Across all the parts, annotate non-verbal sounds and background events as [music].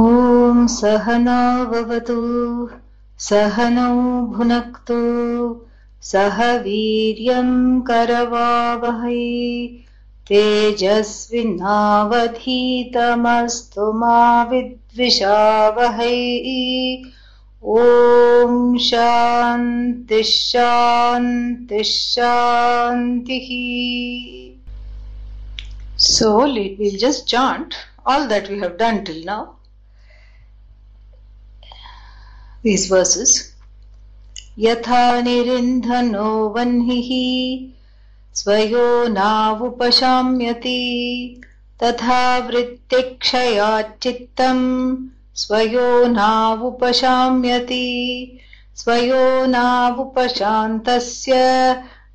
ॐ सहनाववतु सहनौ भुनक्तु सह वीर्यम् करवावहै तेजस्विनावधीतमस्तु मा विद्विषावहै ॐ शान्तिः शान्तिः So we'll just chant all that we have done till now. These verses. यथा निरिन्धनो वह्निः स्वयो नावुपशाम्यति तथा वृत्तिक्षयाच्चित्तम् स्वयो नावुपशाम्यति स्वयो नावुपशान्तस्य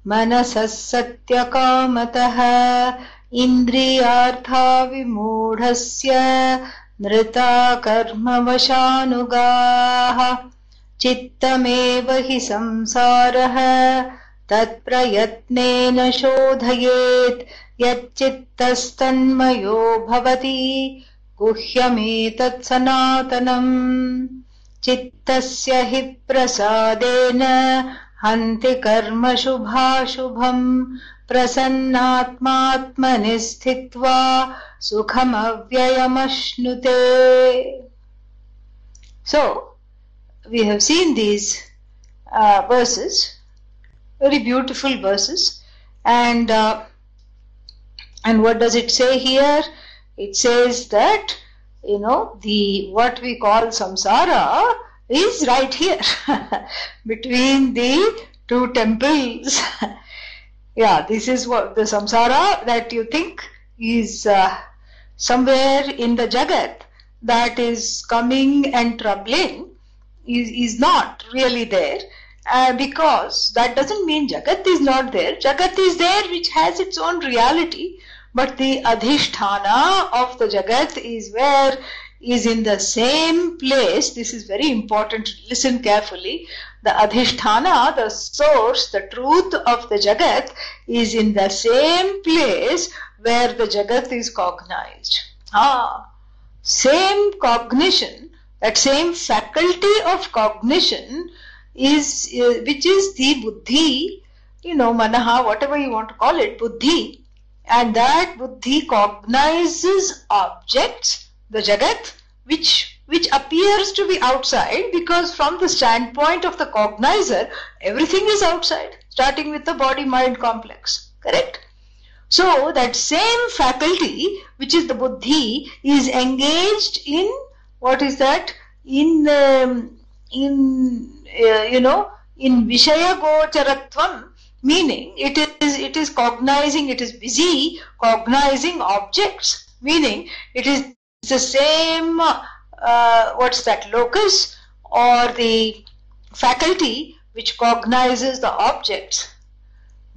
मनसः सत्यकामतः इन्द्रियार्थाविमूढस्य नृता कर्मवशानुगाः। चित्तमेव हि संसारः। तत्प्रयत्नेन शोधयेत्। यच्चित्तस्तन्मयो भवति। गुह्यमेतत् सनातनम्। चित्तस्य हि प्रसादेन हन्ति कर्म शुभाशुभम् प्रसन्नात्मात्मनि स्थित्वा sukhamavyayamashnute. So, we have seen these uh, verses, very beautiful verses, and uh, and what does it say here? It says that you know the what we call samsara is right here [laughs] between the two temples. [laughs] yeah, this is what the samsara that you think is uh, somewhere in the jagat that is coming and troubling is, is not really there uh, because that doesn't mean Jagat is not there. Jagat is there which has its own reality, but the adhisthana of the Jagat is where is in the same place. This is very important. Listen carefully. The adhisthana, the source, the truth of the Jagat is in the same place where the Jagat is cognized. Ah, same cognition that same faculty of cognition is uh, which is the buddhi you know manaha whatever you want to call it buddhi and that buddhi cognizes objects the jagat which which appears to be outside because from the standpoint of the cognizer everything is outside starting with the body mind complex correct? So that same faculty which is the buddhi is engaged in what is that? In um, in uh, you know in vishaya gocharatvam meaning it is it is cognizing it is busy cognizing objects meaning it is the same uh, what's that locus or the faculty which cognizes the objects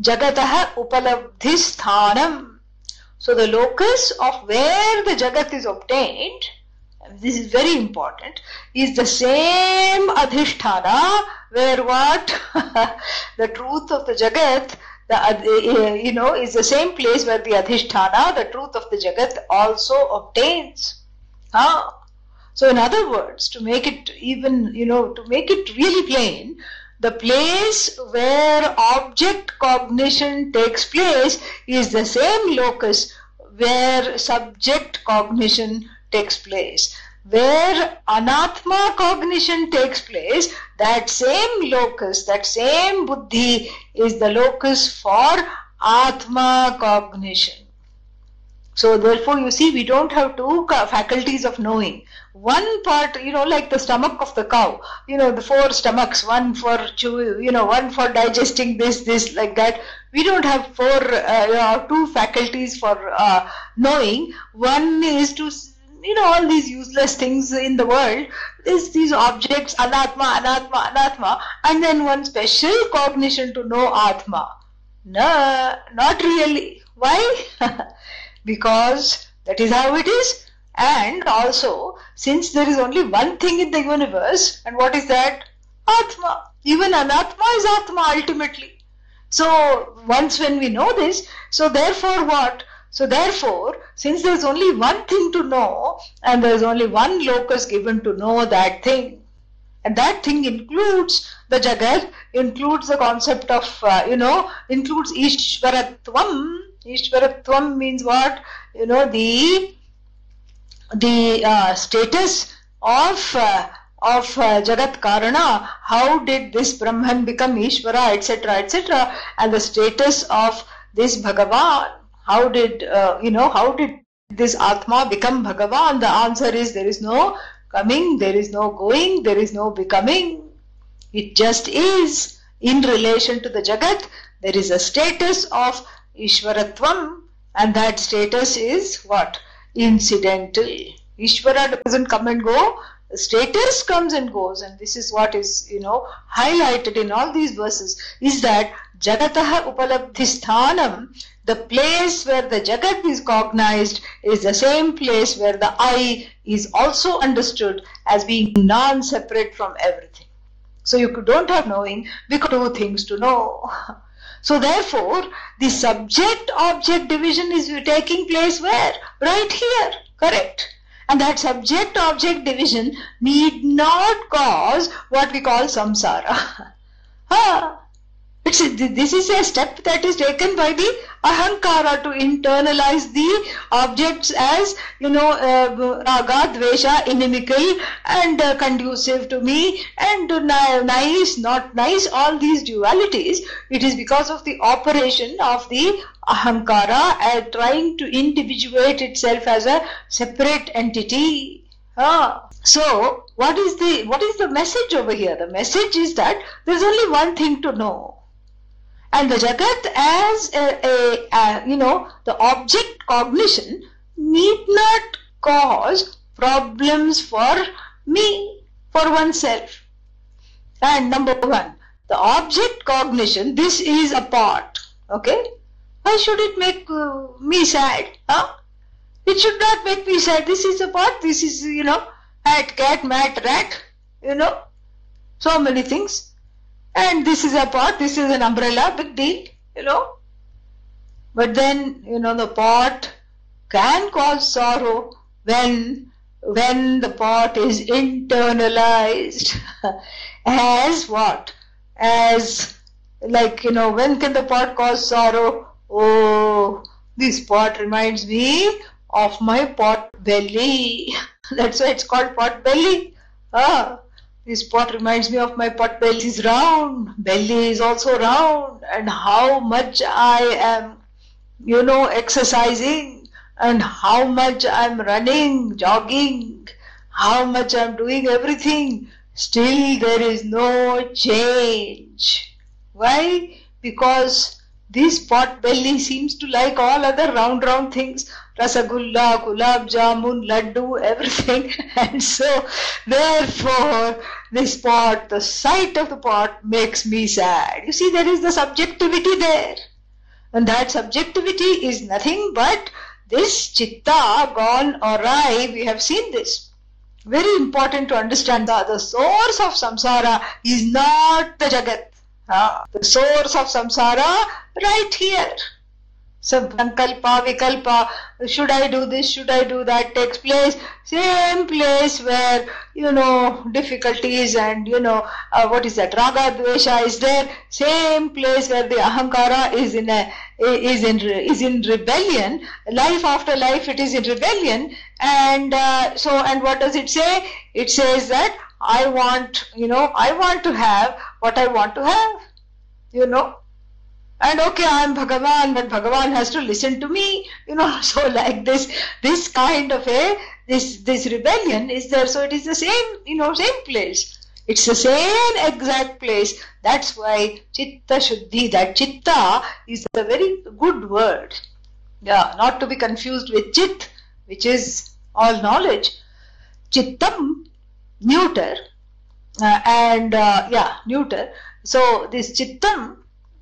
jagatah upalabdhisthanam so the locus of where the jagat is obtained this is very important, is the same adhisthana where what [laughs] the truth of the jagat, the uh, you know, is the same place where the adhisthana, the truth of the jagat, also obtains. Ah. So, in other words, to make it even, you know, to make it really plain, the place where object cognition takes place is the same locus where subject cognition takes place. Where anatma cognition takes place, that same locus, that same buddhi is the locus for atma cognition. So therefore you see we don't have two faculties of knowing. One part, you know, like the stomach of the cow, you know, the four stomachs, one for chew, you know, one for digesting this, this, like that. We don't have four, uh, you know, two faculties for uh, knowing. One is to you know all these useless things in the world is these objects anatma anatma anatma and then one special cognition to know atma no not really why [laughs] because that is how it is. And also since there is only one thing in the universe and what is that? Atma. Even anatma is atma ultimately. So once when we know this so therefore what? So therefore, since there's only one thing to know and there's only one locus given to know that thing, and that thing includes the Jagat, includes the concept of, uh, you know, includes Ishvaratvam. Ishvaratvam means what? You know, the the uh, status of uh, of uh, Jagat Karana, how did this Brahman become Ishvara, etc., etc., and the status of this Bhagavan, how did, uh, you know, how did this Atma become Bhagavan? The answer is there is no coming, there is no going, there is no becoming. It just is. In relation to the Jagat, there is a status of Ishvaratvam, and that status is what? Incidental. Ishvara doesn't come and go, status comes and goes and this is what is you know highlighted in all these verses is that jagatah upalabdhisthanam the place where the jagat is cognized is the same place where the i is also understood as being non-separate from everything so you don't have knowing because two things to know [laughs] so therefore the subject object division is taking place where? Right here correct. And that subject object division need not cause what we call samsara. [laughs] it's, this is a step that is taken by the ahankara to internalize the objects as, you know, uh, raga, dvesha, inimical and uh, conducive to me and uh, nice, not nice, all these dualities. It is because of the operation of the ahankara and trying to individuate itself as a separate entity. Ah. So, what is the what is the message over here? The message is that there is only one thing to know and the Jagat as a, a, a, you know, the object cognition need not cause problems for me, for oneself. And number one, the object cognition, this is a part, okay? Why should it make uh, me sad? Huh? It should not make me sad. This is a part, this is, you know, hat, cat, mat, rat, you know, so many things and this is a pot, this is an umbrella, big deal, you know. But then, you know, the pot can cause sorrow when when the pot is internalized [laughs] as what? As like, you know, when can the pot cause sorrow? Oh, this pot reminds me of my pot belly. [laughs] That's why it's called pot belly. Ah, this pot reminds me of my pot belly is round, belly is also round, and how much I am, you know, exercising, and how much I'm running, jogging, how much I'm doing everything. Still, there is no change. Why? Because this pot belly seems to like all other round round things rasagulla, gulab jamun, laddu, everything. [laughs] And so, therefore, this pot, the sight of the pot makes me sad. You see, there is the subjectivity there. And that subjectivity is nothing but this chitta gone awry. We have seen this. Very important to understand that the source of samsara is not the jagat. Uh, the source of samsara right here. Sankalpa, Vikalpa, should I do this, should I do that takes place. Same place where, you know, difficulties and, you know, uh, what is that, Raga, Dvesha is there. Same place where the Ahankara is in a, is in, is in rebellion. Life after life it is in rebellion. And uh, so, and what does it say? It says that I want, you know, I want to have what I want to have. You know, and okay i'm bhagavan but bhagavan has to listen to me. You know [laughs] so like this this kind of a this this rebellion is there. So it is the same you know same place. It's the same exact place. That's why chitta shuddhi that chitta is a very good word. Yeah not to be confused with chit which is all knowledge. Chittam neuter. Uh, and uh, yeah neuter. So this chittam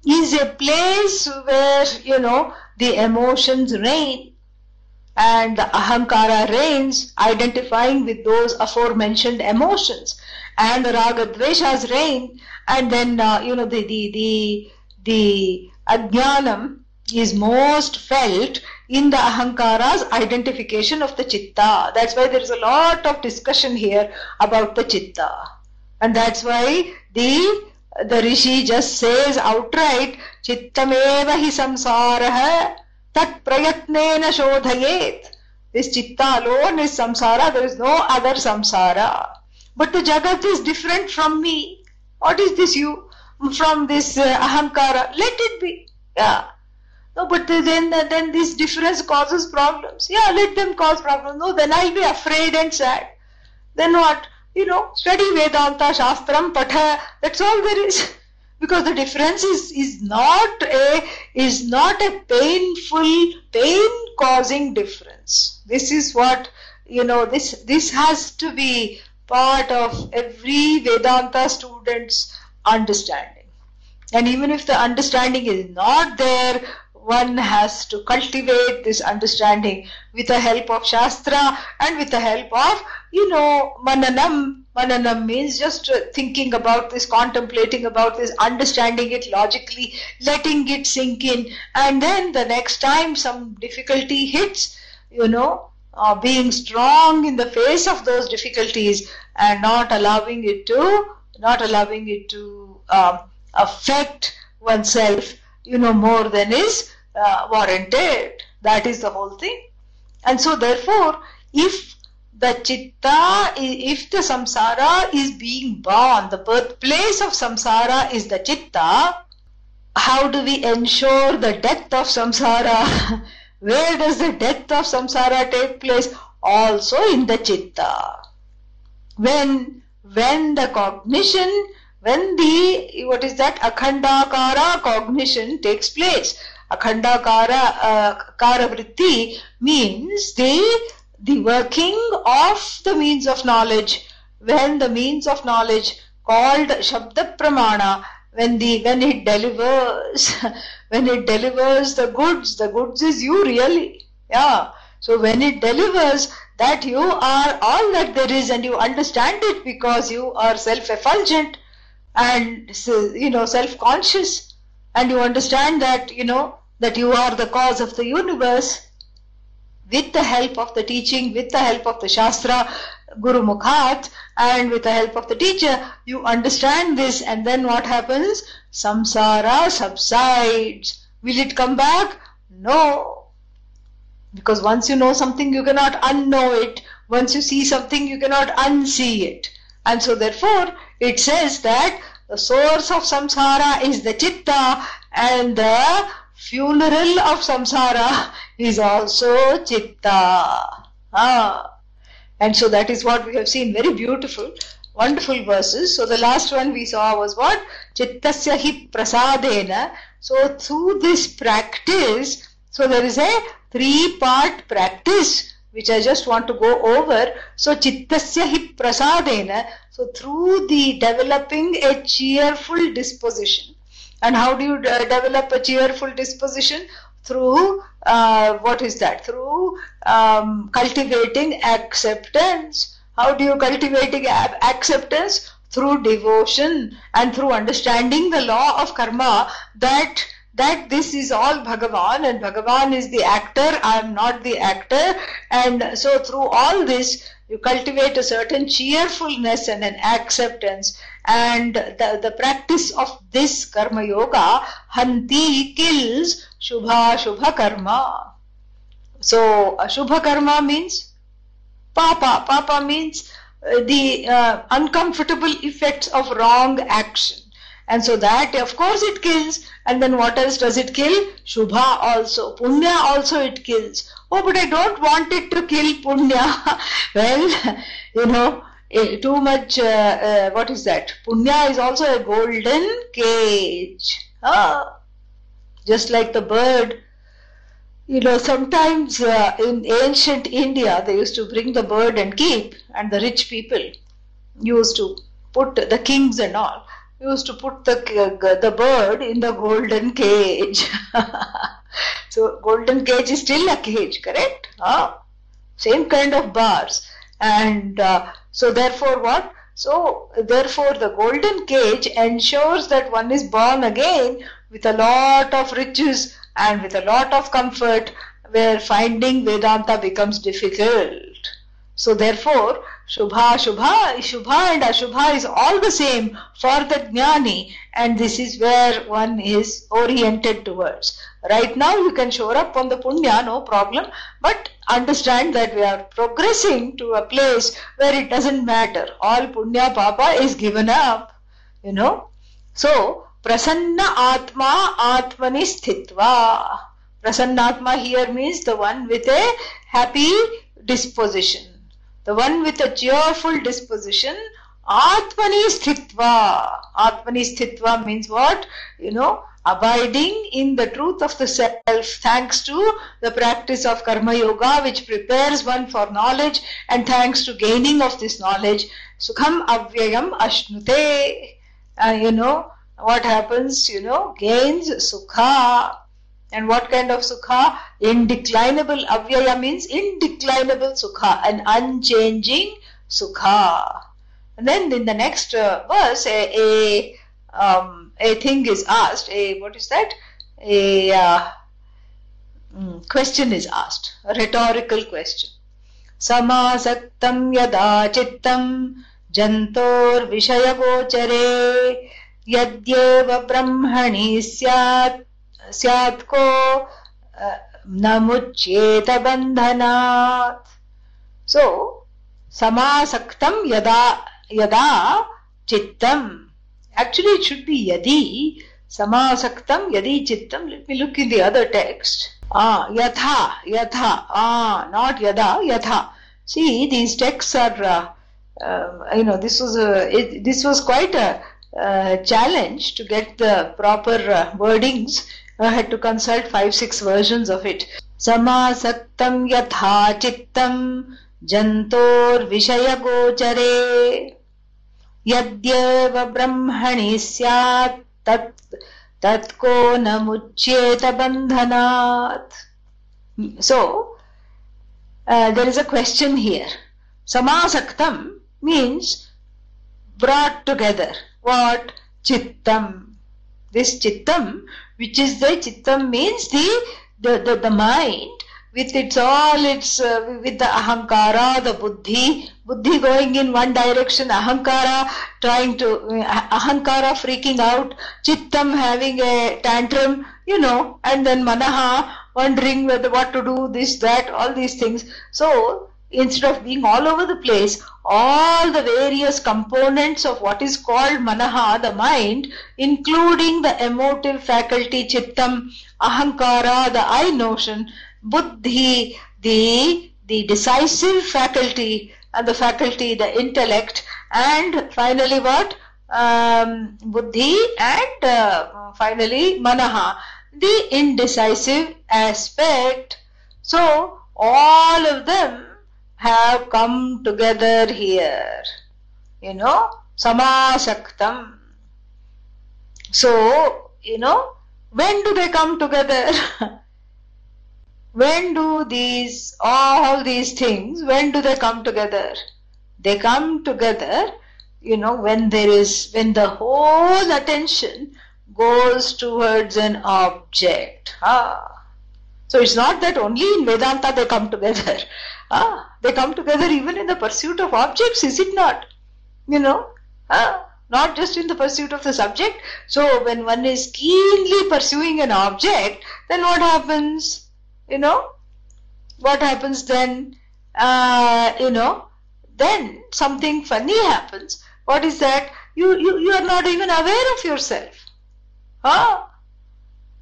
is a place where, you know, the emotions reign and the ahankara reigns, identifying with those aforementioned emotions. And the raga dveshas reign, and then, uh, you know, the, the, the, the ajnanam, is most felt in the ahankara's identification of the chitta. That's why there is a lot of discussion here about the chitta. And that's why the the rishi just says outright, chittameva hi samsarah tat prayatnena shodhayet. This chitta alone is samsara, there is no other samsara. But the jagat is different from me. What is this you? From this uh, ahankara. Let it be. Yeah. No, but then then this difference causes problems. Yeah, let them cause problems. No, then I'll be afraid and sad. Then what? You know, study Vedanta, Shastram, Patha. That's all there is. Because the difference is, is not a is not a painful, pain causing difference. This is what you know, this this has to be part of every Vedanta student's understanding. And even if the understanding is not there, one has to cultivate this understanding with the help of Shastra and with the help of, you know, Mananam. Mananam means just thinking about this, contemplating about this, understanding it logically, letting it sink in, and then the next time some difficulty hits, you know, uh, being strong in the face of those difficulties and not allowing it to, not allowing it to um, affect oneself, you know, more than is uh, warranted. That is the whole thing. And so, therefore, if the chitta, if the samsara is being born, the birthplace of samsara is the chitta, how do we ensure the death of samsara? [laughs] Where does the death of samsara take place? Also in the chitta. When, when the cognition, when the, what is that, akhandakara cognition takes place Akhandakara uh, kara vritti means the the working of the means of knowledge. When the means of knowledge called Shabda Pramana when the when it delivers [laughs] when it delivers the goods the goods is you really. Yeah. So when it delivers that you are all that there is and you understand it because you are self-effulgent and you know self-conscious and you understand that you know that you are the cause of the universe with the help of the teaching with the help of the shastra guru mukhat and with the help of the teacher you understand this. And then what happens? Samsara subsides. Will it come back? No. Because once you know something you cannot unknow it. Once you see something you cannot unsee it. And so therefore it says that the source of samsara is the chitta and the funeral of samsara is also chitta. Ah. And so that is what we have seen. Very beautiful, wonderful verses. So the last one we saw was what? Chittasya hi prasadena. So through this practice, so there is a three part practice which I just want to go over. So chittasya hi prasadena. So through the developing a cheerful disposition. And how do you de- develop a cheerful disposition? Through uh, what is that? Through um, cultivating acceptance. How do you cultivating acceptance? Through devotion and through understanding the law of karma that that this is all Bhagavan and Bhagavan is the actor, I am not the actor. And so through all this, you cultivate a certain cheerfulness and an acceptance. And the, the practice of this karma yoga, hanti kills shubha shubha karma. So, shubha karma means papa. Papa means uh, the uh, uncomfortable effects of wrong action. And so that, of course, it kills. And then what else does it kill? Shubha also. Punya also it kills. Oh, but I don't want it to kill Punya. [laughs] well, you know, eh, too much, uh, uh, what is that? Punya is also a golden cage. Ah, just like the bird. You know, sometimes uh, in ancient India, they used to bring the bird and keep, and the rich people used to put the kings and all used to put the the bird in the golden cage. [laughs] so golden cage is still a cage, correct? Ah, same kind of bars, and uh, so therefore what? So therefore the golden cage ensures that one is born again with a lot of riches and with a lot of comfort where finding Vedanta becomes difficult. So therefore, Shubha, Shubha, Shubha and Ashubha is all the same for the Jnani and this is where one is oriented towards. Right now you can shore up on the Punya, no problem, but understand that we are progressing to a place where it doesn't matter. All Punya Papa is given up, you know. So, Prasanna Atma Atmani Sthitva. Prasannatma here means the one with a happy disposition. The one with a cheerful disposition. Atmani Sthitva. Atmani Sthitva means what? You know, abiding in the truth of the self thanks to the practice of karma yoga which prepares one for knowledge and thanks to gaining of this knowledge. Sukham avyayam ashnute. Uh, you know what happens you know gains sukha. And what kind of sukha? Indeclinable avyaya means indeclinable sukha an unchanging sukha. And then in the next uh, verse a, a um, a thing is asked, a what is that? A uh, mm, question is asked, a rhetorical question. Samasaktam yada chittam jantor vishayagocare yadyeva brahmani syat syat ko namuchyeta bandhanat. So, samasaktam yada yada chittam Actually, it should be yadi. Samasaktam yadi chittam. Let me look in the other text. Ah, yatha, yatha. Ah, not yada, yatha. See, these texts are, uh, uh, you know, this was a, it, this was quite a uh, challenge to get the proper uh, wordings. I had to consult five, six versions of it. Samasaktam yatha chittam jantor vishaya यद्येव ब्रह्मणि स्यात्, तत् तत् न मुच्येत बन्धनात्। So there is a question here समासक्तम् means brought together what चित्तम्। This चित्तम् which is the चित्तम् means the the mind with its all its uh, with the ahankara, the buddhi, buddhi going in one direction, ahankara trying to uh, ahankara freaking out, chittam having a tantrum, you know, and then manaha wondering whether what to do, this, that, all these things. So instead of being all over the place, all the various components of what is called manaha, the mind, including the emotive faculty, chittam, ahankara, the I notion, buddhi, the, the decisive faculty, and the faculty, the intellect, and finally what? Um, buddhi, and uh, finally manaha, the indecisive aspect. So, all of them have come together here. You know, samasaktam. So, you know, when do they come together? [laughs] when do these, all these things, when do they come together? They come together, you know, when there is, when the whole attention goes towards an object. Ah. So it's not that only in Vedanta they come together. [laughs] Ah, they come together even in the pursuit of objects, is it not? You know, ah, not just in the pursuit of the subject. So when one is keenly pursuing an object, then what happens? You know, what happens then? Uh, you know, then something funny happens. What is that? You, you, you are not even aware of yourself. Huh?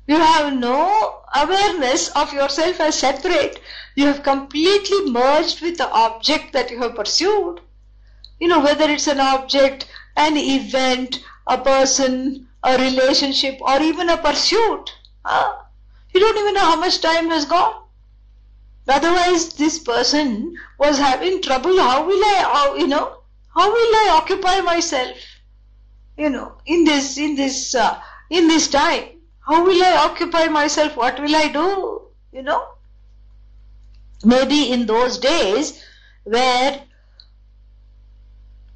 You have no awareness of yourself as separate. You have completely merged with the object that you have pursued. You know, whether it's an object, an event, a person, a relationship, or even a pursuit. Huh? You don't even know how much time has gone. Otherwise, this person was having trouble. How will I, how, you know, how will I occupy myself? You know, in this, in this, uh, in this time, how will I occupy myself? What will I do? You know, maybe in those days where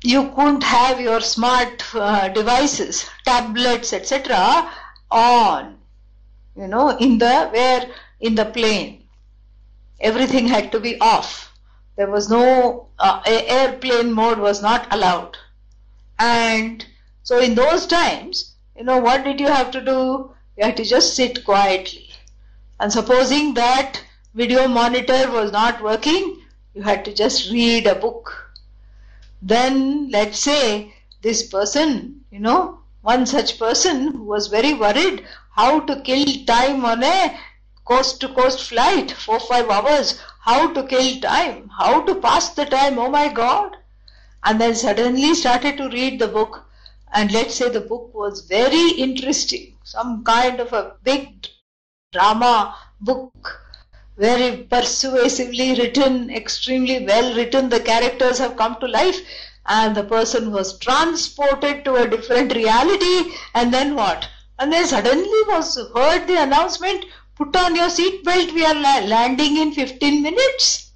you couldn't have your smart uh, devices, tablets, etc., on you know in the where in the plane everything had to be off. There was no uh, airplane mode was not allowed. And so in those times you know what did you have to do? You had to just sit quietly. And supposing that video monitor was not working you had to just read a book. Then let's say this person you know one such person who was very worried how to kill time on a coast to coast flight, four, five hours, how to kill time, how to pass the time, oh my god. And then suddenly started to read the book. And let's say the book was very interesting, some kind of a big drama book, very persuasively written, extremely well written, the characters have come to life. And the person was transported to a different reality. And then what? And then suddenly was heard the announcement, put on your seat belt, we are la- landing in 15 minutes.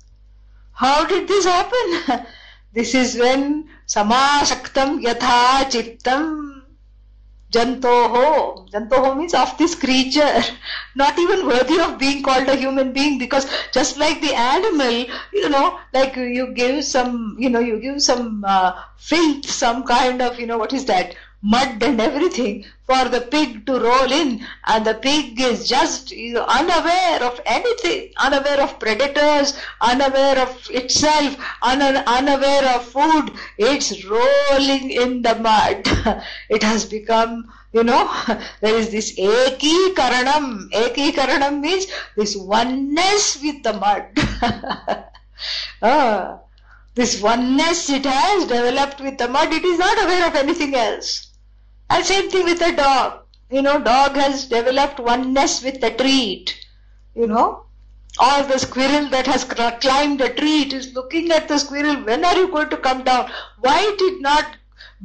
How did this happen? [laughs] this is when samasaktam yatha chittam Jantoho. Jantoho means of this creature, [laughs] not even worthy of being called a human being because just like the animal, you know, like you give some, you know, you give some uh, filth, some kind of, you know, what is that? Mud and everything for the pig to roll in and the pig is just unaware of anything unaware of predators unaware of itself un- unaware of food. It's rolling in the mud. [laughs] It has become you know [laughs] there is this eki karanam eki karanam means this oneness with the mud. [laughs] Ah, this oneness it has developed with the mud. It is not aware of anything else and same thing with a dog. You know, dog has developed oneness with the tree. You know, or the squirrel that has climbed a tree, it is looking at the squirrel. When are you going to come down? Why did not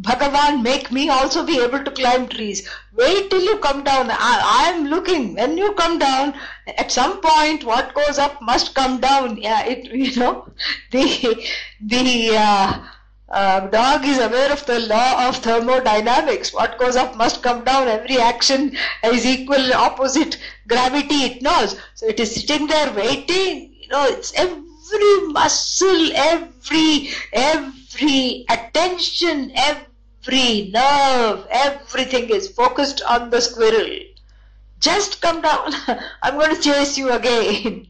Bhagavan make me also be able to climb trees? Wait till you come down. I, am looking. When you come down, at some point, what goes up must come down. Yeah, it [laughs] you know [laughs] the the. Uh, uh, dog is aware of the law of thermodynamics. What goes up must come down. Every action is equal opposite gravity. It knows. So it is sitting there waiting. You know, it's every muscle, every every attention, every nerve, everything is focused on the squirrel. Just come down. [laughs] I'm going to chase you again.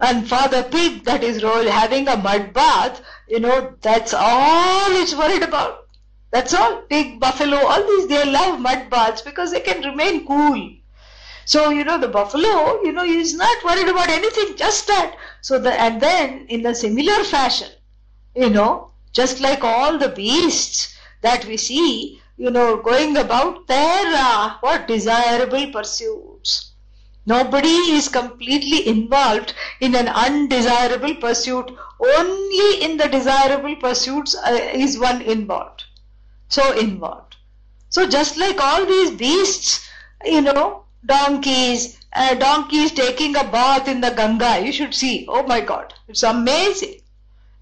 And for the pig that is having a mud bath, you know, that's all it's worried about. That's all. Pig, buffalo, all these, they love mud baths because they can remain cool. So, you know, the buffalo, you know, is not worried about anything, just that. So, the, and then in a similar fashion, you know, just like all the beasts that we see, you know, going about their, uh, what, desirable pursuits. Nobody is completely involved in an undesirable pursuit. Only in the desirable pursuits uh, is one involved. So involved. So just like all these beasts, you know, donkeys, uh, donkeys taking a bath in the Ganga, you should see. Oh my God, it's amazing.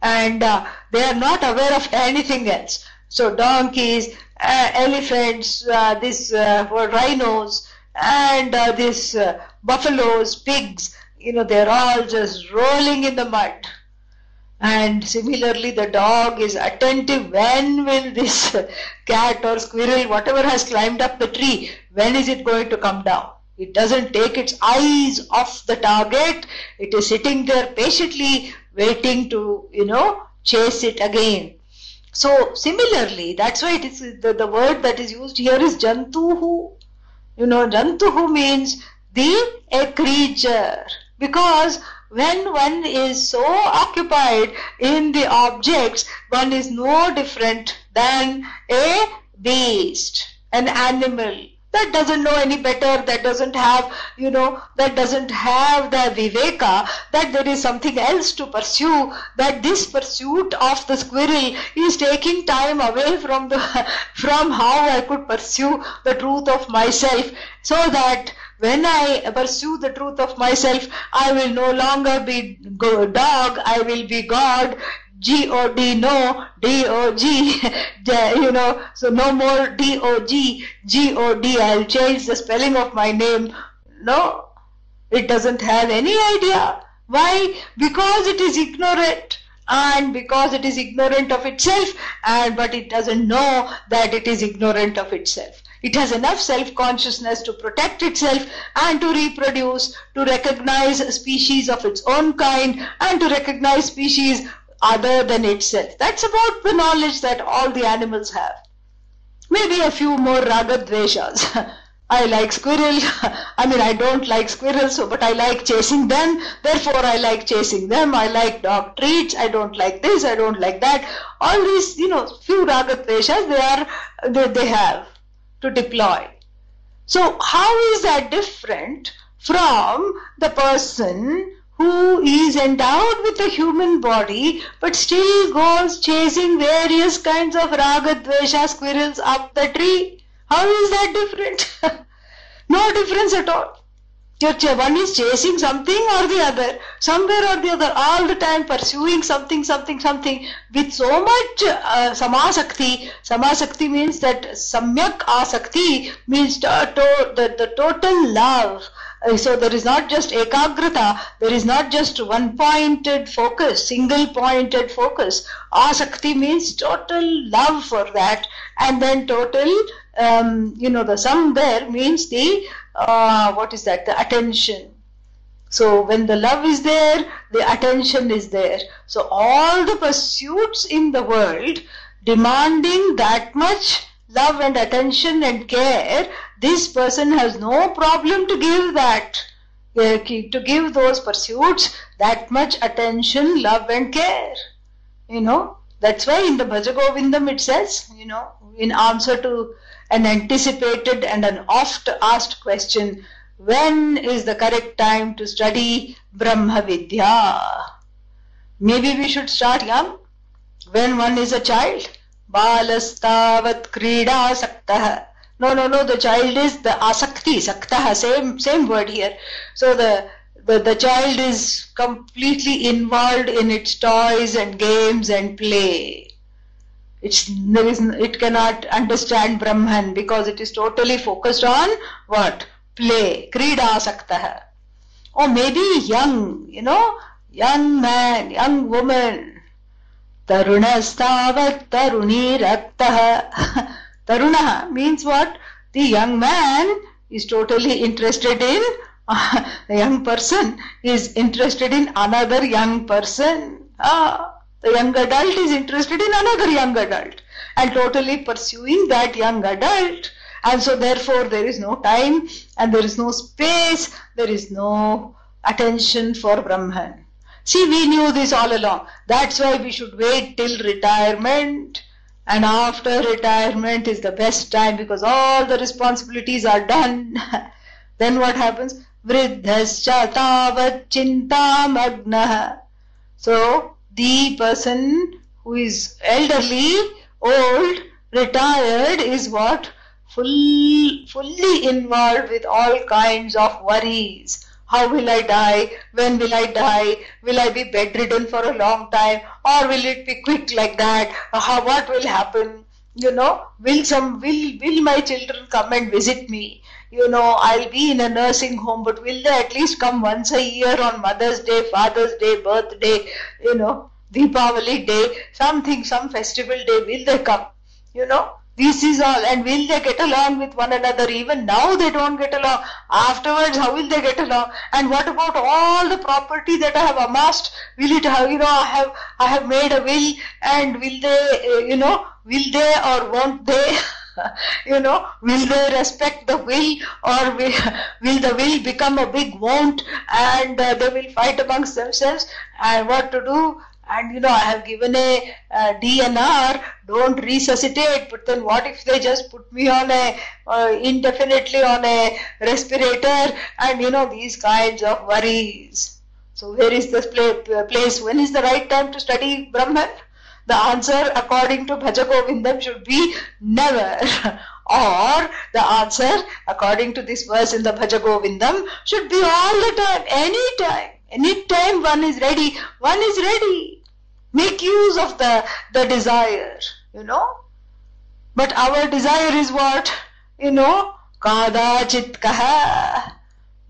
And uh, they are not aware of anything else. So donkeys, uh, elephants, uh, this uh, rhinos, and uh, this uh, buffaloes, pigs, you know, they're all just rolling in the mud. And similarly, the dog is attentive. When will this [laughs] cat or squirrel, whatever has climbed up the tree, when is it going to come down? It doesn't take its eyes off the target. It is sitting there patiently waiting to, you know, chase it again. So similarly, that's why it is the, the word that is used here is jantuhu you know, Jantuhu means the a creature. Because when one is so occupied in the objects, one is no different than a beast, an animal that doesn't know any better, that doesn't have, you know, that doesn't have the viveka, that there is something else to pursue, that this pursuit of the squirrel is taking time away from the, [laughs] from how I could pursue the truth of myself, so that when I pursue the truth of myself, I will no longer be dog, I will be God. G-O-D, no, D-O-G, [laughs] you know, so no more D-O-G, G-O-D, I'll change the spelling of my name. No, it doesn't have any idea. Why? Because it is ignorant and because it is ignorant of itself and but it doesn't know that it is ignorant of itself it has enough self-consciousness to protect itself and to reproduce to recognize species of its own kind and to recognize species other than itself that's about the knowledge that all the animals have maybe a few more ragadveshas [laughs] I like squirrel. [laughs] I mean, I don't like squirrels, so, but I like chasing them. Therefore, I like chasing them. I like dog treats. I don't like this. I don't like that. All these, you know, few ragadveshas they are they, they have to deploy. So, how is that different from the person who is endowed with a human body but still goes chasing various kinds of ragadvesha squirrels up the tree? How is that different? [laughs] no difference at all. One is chasing something or the other, somewhere or the other, all the time pursuing something, something, something with so much uh, samasakti. Samasakti means that samyak asakti means to, to, the, the total love. Uh, so there is not just ekagrata, there is not just one pointed focus, single pointed focus. Asakti means total love for that and then total um, you know, the sum there means the, uh, what is that, the attention. So when the love is there, the attention is there. So all the pursuits in the world demanding that much love and attention and care, this person has no problem to give that, uh, to give those pursuits that much attention, love and care. You know, that's why in the Bhajagovindam it says, you know, in answer to an anticipated and an oft asked question when is the correct time to study Brahma Vidya? Maybe we should start young when one is a child. Krida saktah. No, no, no, the child is the asakti, saktah, same, same word here. So the, the, the child is completely involved in its toys and games and play it's there is it cannot understand Brahman because it is totally focused on what play krida saktah or maybe young you know young man young woman tarunastavat taruni raktah taruna means what the young man is totally interested in uh, [laughs] the young person is interested in another young person ah the young adult is interested in another young adult and totally pursuing that young adult. And so therefore there is no time and there is no space, there is no attention for Brahman. See, we knew this all along. That's why we should wait till retirement. And after retirement is the best time because all the responsibilities are done. [laughs] then what happens? Vriddhascha tavat. So, the person who is elderly, old, retired is what? Full, fully involved with all kinds of worries. How will I die? When will I die? Will I be bedridden for a long time? Or will it be quick like that? How, what will happen? You know, will some, will, will my children come and visit me? you know, I'll be in a nursing home, but will they at least come once a year on Mother's Day, Father's Day, birthday, you know, Deepavali Day, something, some festival day, will they come? You know, this is all. And will they get along with one another? Even now they don't get along. Afterwards, how will they get along? And what about all the property that I have amassed? Will it have, you know, I have, I have made a will and will they, you know, will they or won't they? [laughs] you know, will they respect the will or will, [laughs] will the will become a big won't and uh, they will fight amongst themselves and what to do and you know I have given a, DNR don't resuscitate. But then what if they just put me on a uh, indefinitely on a respirator? And you know these kinds of worries. So where is this place? When is the right time to study Brahman? The answer according to Bhajagovindam should be never. [laughs] or the answer according to this verse in the Bhajagovindam should be all the time, any time. Any time one is ready, one is ready. make use of the, the desire, you know. But our desire is what? You know, kadachit kaha.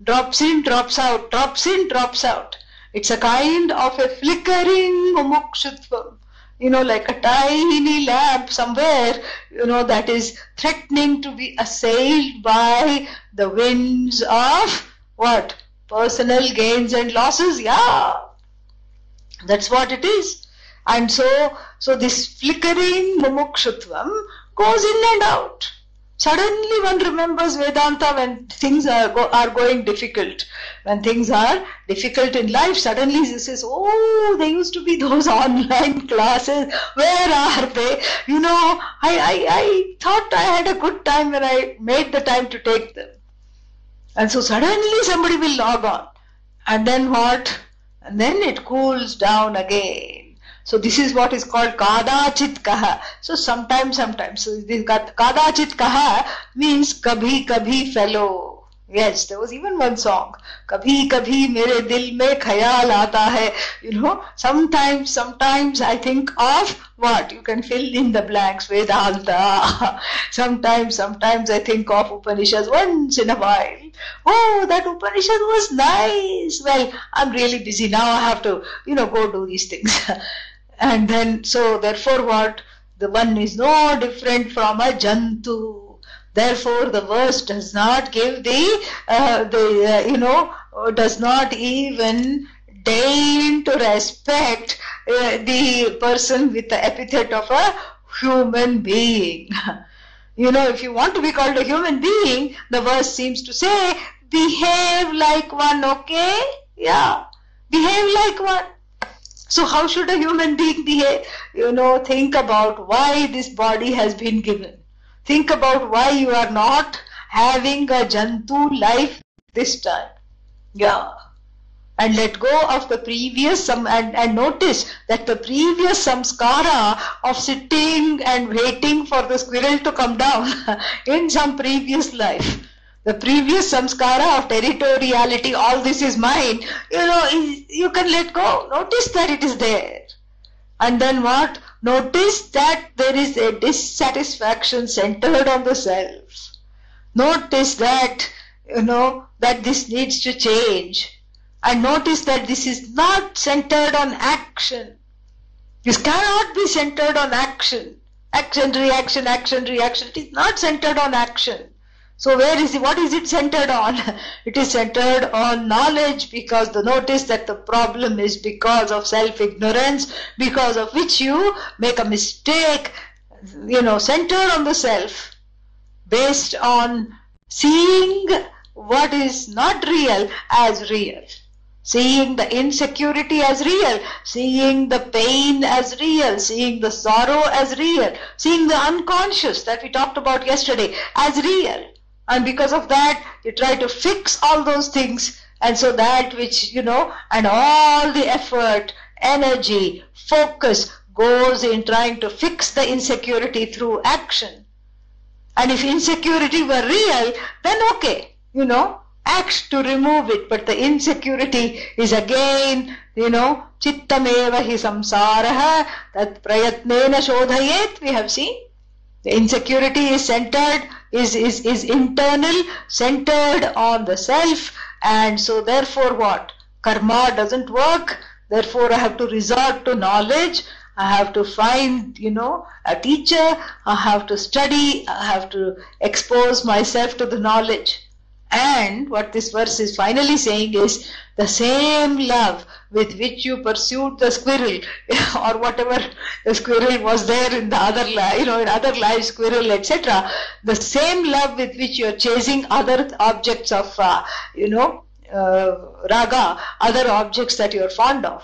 Drops in, drops out, drops in, drops out. It's a kind of a flickering mumukshutvam. You know, like a tiny lamp somewhere, you know, that is threatening to be assailed by the winds of what? Personal gains and losses. Yeah. That's what it is. And so, so this flickering mumukshutvam goes in and out. Suddenly one remembers Vedanta when things are, go, are going difficult. When things are difficult in life, suddenly he says, oh, there used to be those [laughs] online classes. Where are they? You know, I, I, I thought I had a good time when I made the time to take them. And so suddenly somebody will log on. And then what? And then it cools down again so this is what is called kadachit kaha. So sometimes, sometimes. So this kadachit kaha means kabhi kabhi fellow. Yes, there was even one song. Kabhi kabhi mere dil mein khayal aata hai. You know, sometimes, sometimes I think of what? You can fill in the blanks, Vedanta. [laughs] sometimes, sometimes I think of Upanishads once in a while. Oh, that Upanishad was nice. Well, I'm really busy now. I have to, you know, go do these things. [laughs] And then, so therefore what? The one is no different from a jantu. Therefore, the verse does not give the, uh, the uh, you know, does not even deign to respect uh, the person with the epithet of a human being. [laughs] you know, if you want to be called a human being, the verse seems to say, behave like one, okay? Yeah, behave like one. So how should a human being behave? You know, think about why this body has been given. Think about why you are not having a jantu life this time. Yeah. And let go of the previous and, and notice that the previous samskara of sitting and waiting for the squirrel to come down [laughs] in some previous life the previous samskara of territoriality, all this is mine, you know, you can let go. Notice that it is there. And then what? Notice that there is a dissatisfaction centered on the self. Notice that, you know, that this needs to change. And notice that this is not centered on action. This cannot be centered on action. Action, reaction, action, reaction. It is not centered on action. So where is it, what is it centered on? [laughs] It is centered on knowledge because the notice that the problem is because of self-ignorance, because of which you make a mistake, you know, centered on the self, based on seeing what is not real as real. Seeing the insecurity as real, seeing the pain as real, seeing the sorrow as real, seeing the unconscious that we talked about yesterday as real and because of that you try to fix all those things. And so that which you know and all the effort energy focus goes in trying to fix the insecurity through action. And if insecurity were real then okay you know act to remove it. But the insecurity is again you know chittameva hi samsaraha tat prayatnena shodhayet. We have seen. The insecurity is centered is, is, is internal, centered on the self, and so therefore what? Karma doesn't work, therefore I have to resort to knowledge, I have to find, you know, a teacher, I have to study, I have to expose myself to the knowledge. And what this verse is finally saying is the same love with which you pursued the squirrel [laughs] or whatever the squirrel was there in the other you know, in other life, squirrel, etc. The same love with which you are chasing other objects of, uh, you know, uh, raga, other objects that you are fond of,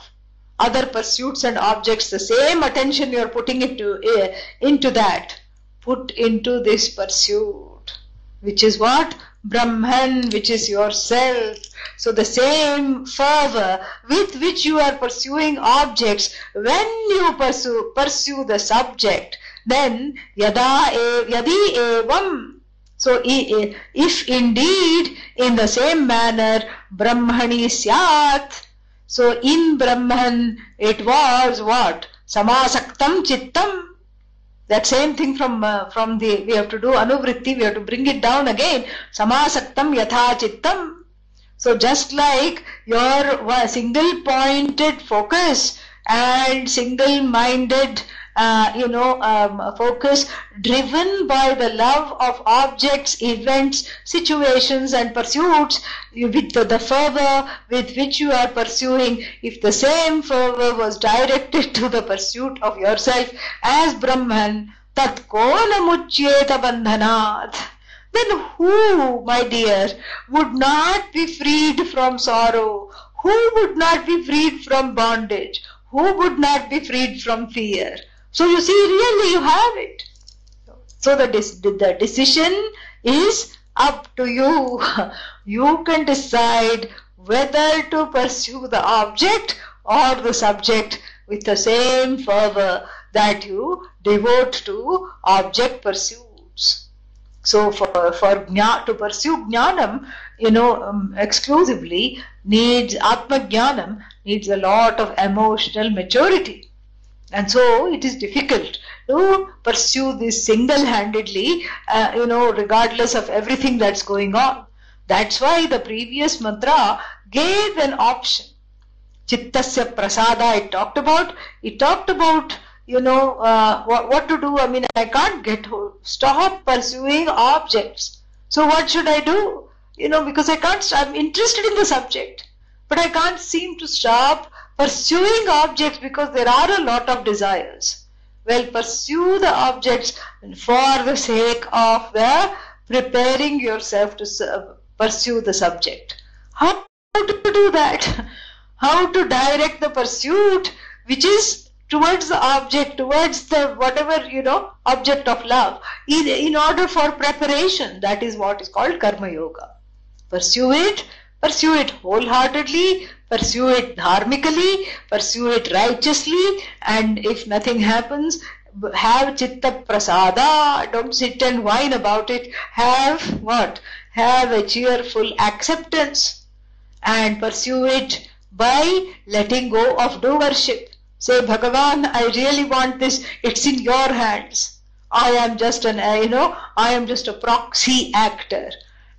other pursuits and objects, the same attention you are putting into, uh, into that, put into this pursuit, which is what? Brahman, which is yourself. So the same fervor with which you are pursuing objects, when you pursue, pursue the subject, then yada e, yadi evam. So if indeed in the same manner Brahmani syat, so in Brahman it was what? samasaktam chittam. That same thing from uh, from the we have to do anuvritti, we have to bring it down again. Samasaktam yatha chittam. So just like your single pointed focus and single minded uh, you know, um, focus driven by the love of objects, events, situations, and pursuits with the, the fervor with which you are pursuing. If the same fervor was directed to the pursuit of yourself as Brahman, tat kona muchyeta bandhanat. Then who, my dear, would not be freed from sorrow? Who would not be freed from bondage? Who would not be freed from fear? So you see, really you have it. So the, the decision is up to you. [laughs] You can decide whether to pursue the object or the subject with the same fervor that you devote to object pursuits. So for, for to pursue jnanam, you know, um, exclusively needs, atma jnanam needs a lot of emotional maturity. And so it is difficult to pursue this single-handedly, uh, you know, regardless of everything that's going on. That's why the previous mantra gave an option. Chittasya prasada it talked about. It talked about, you know, uh, what, what to do. I mean, I can't get stop pursuing objects. So what should I do? You know, because I can't, I'm interested in the subject, but I can't seem to stop pursuing objects because there are a lot of desires. Well, pursue the objects for the sake of the preparing yourself to pursue the subject. How to do that? [laughs] How to direct the pursuit which is towards the object, towards the whatever, you know, object of love, in, in order for preparation. That is what is called Karma Yoga. Pursue it, pursue it wholeheartedly, pursue it dharmically, pursue it righteously, and if nothing happens, have chitta prasada, don't sit and whine about it, have what? Have a cheerful acceptance and pursue it by letting go of do worship. Say, Bhagavan, I really want this, it's in your hands. I am just an, you know, I am just a proxy actor.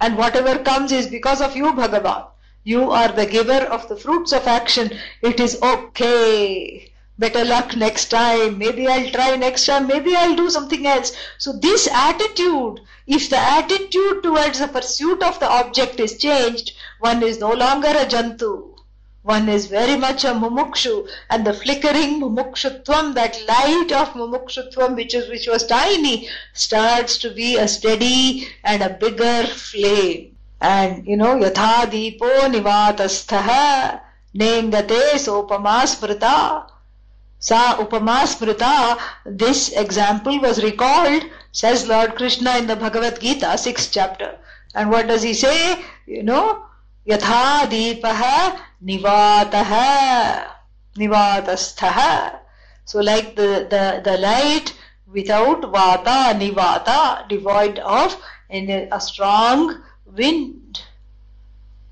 And whatever comes is because of you, Bhagavan. You are the giver of the fruits of action. It is okay. Better luck next time. Maybe I'll try next time. Maybe I'll do something else. So this attitude, if the attitude towards the pursuit of the object is changed, one is no longer a jantu. One is very much a mumukshu and the flickering mumukshutvam, that light of mumukshutvam which is which was tiny, starts to be a steady and a bigger flame. And you know, yatha deepo nivatastha nengate sopama smrita. Sa upama smrita. This example was recalled, says Lord Krishna in the Bhagavad Gita, 6th chapter. And what does he say? You know, deepaha nivataha nivatastha. So like the, the, the light without vata, nivata, devoid of in a strong wind.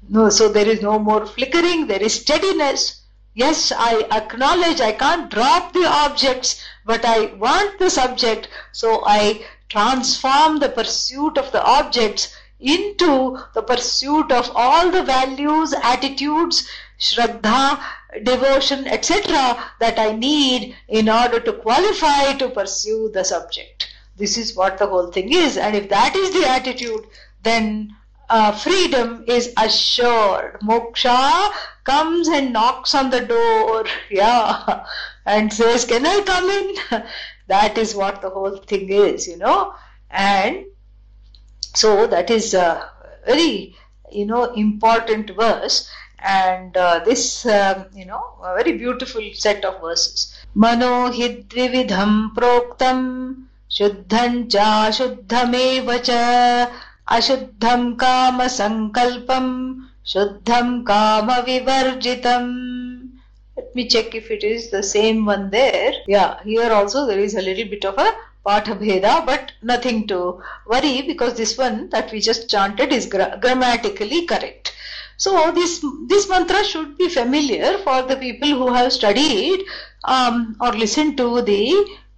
No, so there is no more flickering, there is steadiness. Yes, I acknowledge I can't drop the objects, but I want the subject, so I transform the pursuit of the objects into the pursuit of all the values, attitudes, shraddha, devotion, etc. that I need in order to qualify to pursue the subject. This is what the whole thing is. And if that is the attitude, then uh, freedom is assured. Moksha comes and knocks on the door, [laughs] yeah, and says, Can I come in? [laughs] that is what the whole thing is, you know. And so that is a very, you know, important verse. And uh, this, um, you know, a very beautiful set of verses. Mano hidvividham proktam shuddham cha shuddhamev cha अशुद्धं कामसङ्कल्पम् शुद्धं कामविवर्जितम् Let me check if it is the same one there. Yeah, here also there is a little bit of a Pathabheda, but nothing to worry because this one that we just chanted is gra- grammatically correct. So this this mantra should be familiar for the people who have studied um, or listened to the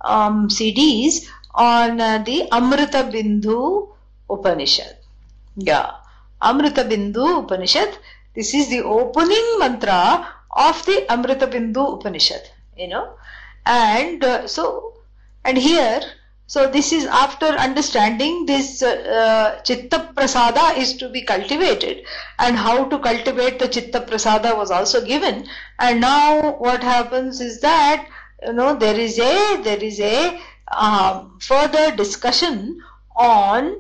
um, CDs on uh, the Amrita Bindu Upanishad. Yeah, Amrita Bindu Upanishad. This is the opening mantra of the Amrita Bindu Upanishad. You know, and uh, so and here so this is after understanding this uh, uh, chitta prasada is to be cultivated. And how to cultivate the chitta prasada was also given. And now what happens is that you know there is a there is a um, further discussion on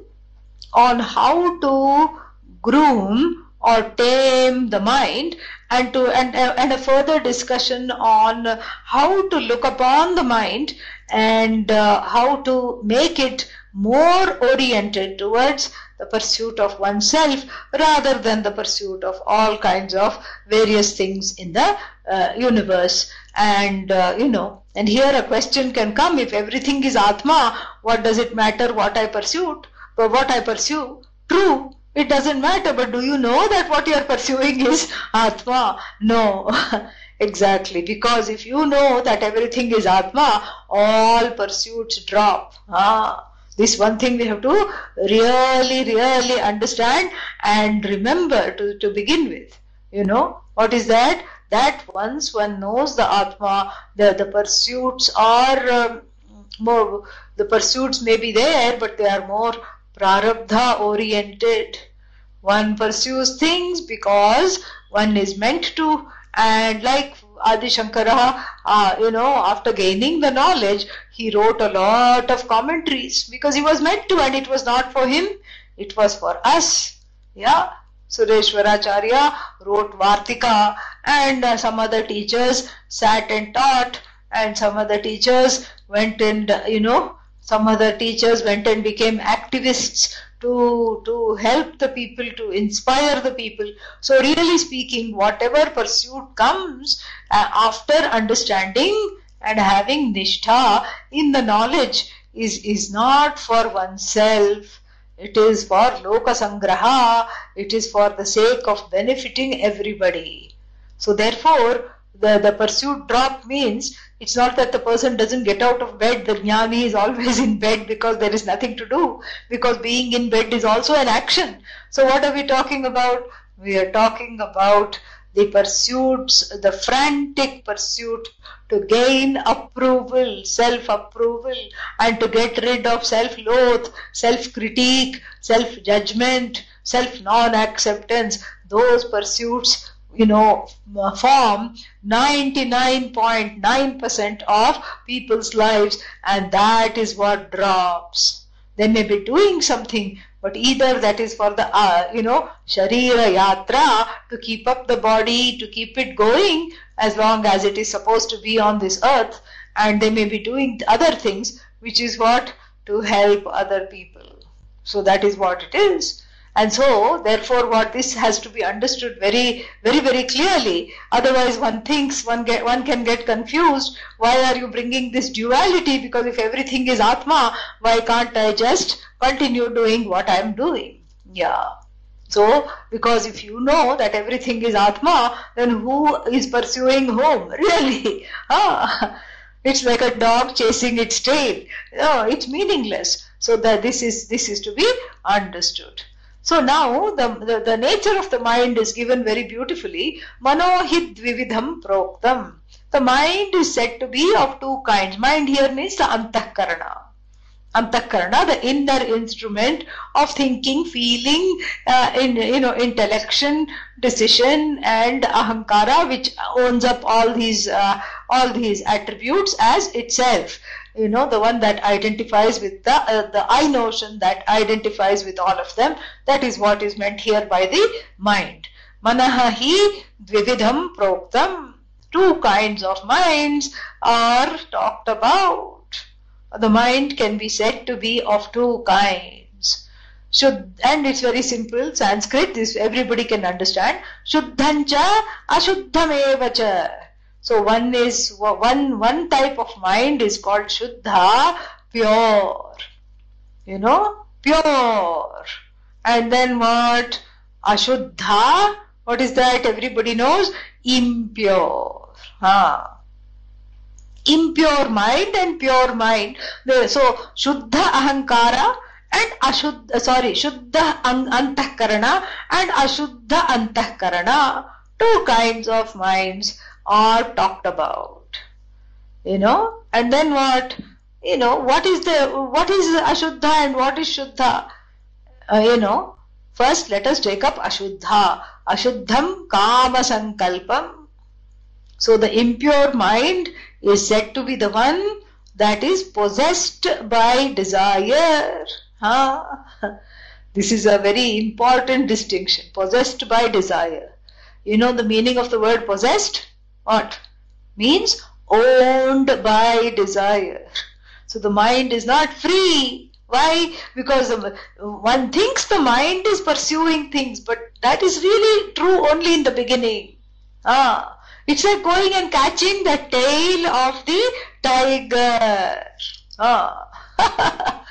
on how to groom or tame the mind and to and, and a further discussion on how to look upon the mind and uh, how to make it more oriented towards the pursuit of oneself rather than the pursuit of all kinds of various things in the uh, universe. And uh, you know and here a question can come if everything is atma what does it matter what i pursued but what i pursue true it doesn't matter but do you know that what you are pursuing is atma? No [laughs] Exactly, because if you know that everything is Atma, all pursuits drop. Ah, this one thing we have to really, really understand and remember to, to begin with. You know, what is that? That once one knows the Atma, the, the pursuits are um, more, the pursuits may be there, but they are more prarabdha oriented. One pursues things because one is meant to and like Adi Shankara, uh, you know, after gaining the knowledge, he wrote a lot of commentaries because he was meant to and it was not for him, it was for us. Yeah. Sureshwaracharya wrote Vartika and uh, some other teachers sat and taught and some other teachers went and, you know, some other teachers went and became activists to, to help the people, to inspire the people. So, really speaking, whatever pursuit comes uh, after understanding and having nishtha in the knowledge is, is not for oneself. It is for loka sangraha. It is for the sake of benefiting everybody. So, therefore, the, the pursuit drop means it's not that the person doesn't get out of bed. The jnani is always [laughs] in bed because there is nothing to do. Because being in bed is also an action. So what are we talking about? We are talking about the pursuits, the frantic pursuit to gain approval, self-approval, and to get rid of self-loath, self-critique, self-judgment, self-non-acceptance. Those pursuits you know, form 99.9% of people's lives, and that is what drops. They may be doing something, but either that is for the, uh, you know, Sharira Yatra, to keep up the body, to keep it going as long as it is supposed to be on this earth, and they may be doing other things, which is what? To help other people. So that is what it is. And so, therefore, what this has to be understood very, very, very clearly. Otherwise, one thinks one get one can get confused. Why are you bringing this duality? Because if everything is Atma, why can't I just continue doing what I am doing? Yeah. So, because if you know that everything is Atma, then who is pursuing whom? [laughs] Really? Ah, it's like a dog chasing its tail. No, it's meaningless. So that this is this is to be understood. So now the, the, the, nature of the mind is given very beautifully. Manohid vividham proktam. The mind is said to be of two kinds. Mind here means the antahkarana. Antahkarana, the inner instrument of thinking, feeling, uh, in you know, intellection, decision, and ahankara, which owns up all these uh, all these attributes as itself you know the one that identifies with the uh, the i notion that identifies with all of them that is what is meant here by the mind. Manaha hi dvividham proktam. Two kinds of minds are talked about. The mind can be said to be of two kinds. Should and it's very simple sanskrit this everybody can understand. Shuddhancha ashuddhamevacha so one is one one type of mind is called Shuddha, pure. You know, pure. And then what? Ashuddha, What is that? Everybody knows. Impure. Huh impure mind and pure mind. So, Shuddha Ahankara and Ashuddha, sorry, Shuddha Antahkarana and Ashuddha Antahkarana. Two kinds of minds are talked about. You know, and then what? You know, what is the, what is Ashuddha and what is Shuddha? Uh, you know, first let us take up Ashuddha. Ashuddham Kama Sankalpam. So the impure mind is said to be the one that is possessed by desire. Huh? This is a very important distinction. Possessed by desire. You know the meaning of the word possessed? What? Means owned by desire. So the mind is not free. Why? Because one thinks the mind is pursuing things, but that is really true only in the beginning. Ah, it's like going and catching the tail of the tiger. Ah. [laughs]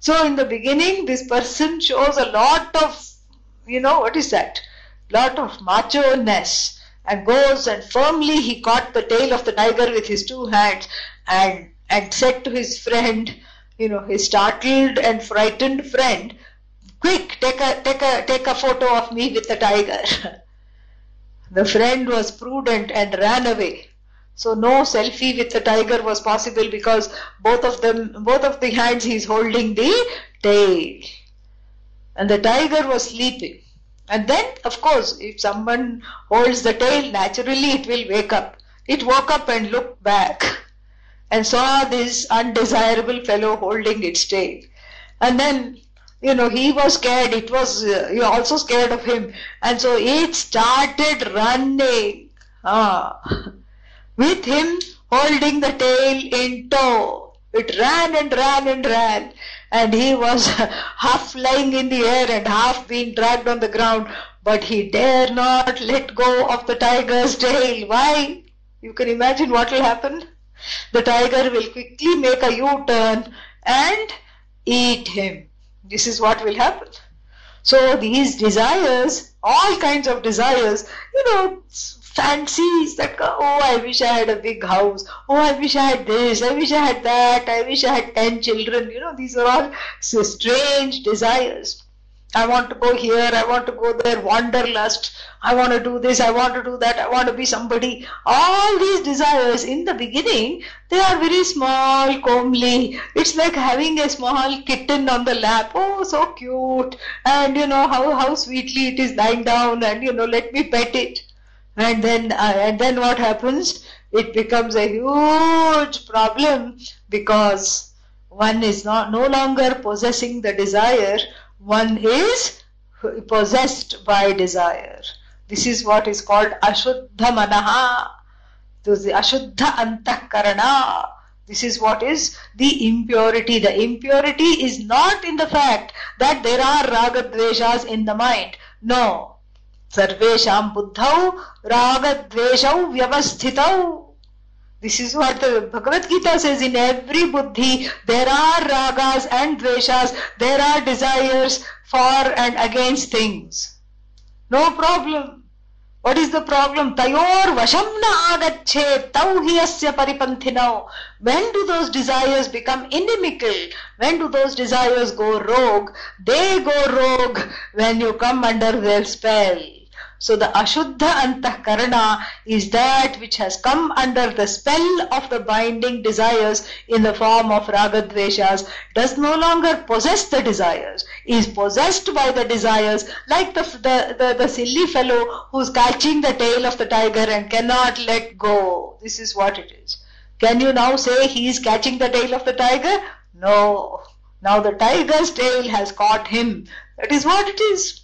so in the beginning, this person shows a lot of, you know, what is that? Lot of macho-ness and goes and firmly he caught the tail of the tiger with his two hands and, and said to his friend, you know, his startled and frightened friend, quick, take a, take a, take a photo of me with the tiger. [laughs] The friend was prudent and ran away. So no selfie with the tiger was possible because both of them, both of the hands he's holding the tail. And the tiger was sleeping. And then, of course, if someone holds the tail, naturally it will wake up. It woke up and looked back and saw this undesirable fellow holding its tail. And then you know, he was scared. It was uh, also scared of him, and so it started running. Ah, with him holding the tail in tow. It ran and ran and ran, and he was [laughs] half lying in the air and half being dragged on the ground. But he dare not let go of the tiger's tail. Why? You can imagine what will happen. The tiger will quickly make a U-turn and eat him. This is what will happen. So these desires, all kinds of desires, you know, fancies that oh I wish I had a big house, oh I wish I had this, I wish I had that, I wish I had ten children, you know, these are all strange desires. I want to go here, I want to go there, wanderlust, I want to do this, I want to do that, I want to be somebody. All these desires in the beginning, they are very small, comely. It's like having a small kitten on the lap. Oh, so cute. And you know, how, how sweetly it is lying down and you know, let me pet it. And then, uh, and then what happens? It becomes a huge problem because one is not no longer possessing the desire one is possessed by desire. This is what is called Ashuddha Manaha. This is Ashuddha Antahkarana. This is what is the impurity. The impurity is not in the fact that there are ragadveshas in the mind. No. Sarvesham buddhau ragadveshau vyavasthitau. This is what the Bhagavad Gita says in every buddhi there are ragas and dveshas, there are desires for and against things. No problem. What is the problem? Tayor vashamna agacche tauhiyasya paripanthinau. When do those desires become inimical? When do those desires go rogue? They go rogue when you come under their spell. So the Ashuddha Antahkarana is that which has come under the spell of the binding desires in the form of Ragadveshas, does no longer possess the desires, is possessed by the desires, like the, the, the, the silly fellow who's catching the tail of the tiger and cannot let go. This is what it is. Can you now say he is catching the tail of the tiger? No. Now the tiger's tail has caught him. That is what it is.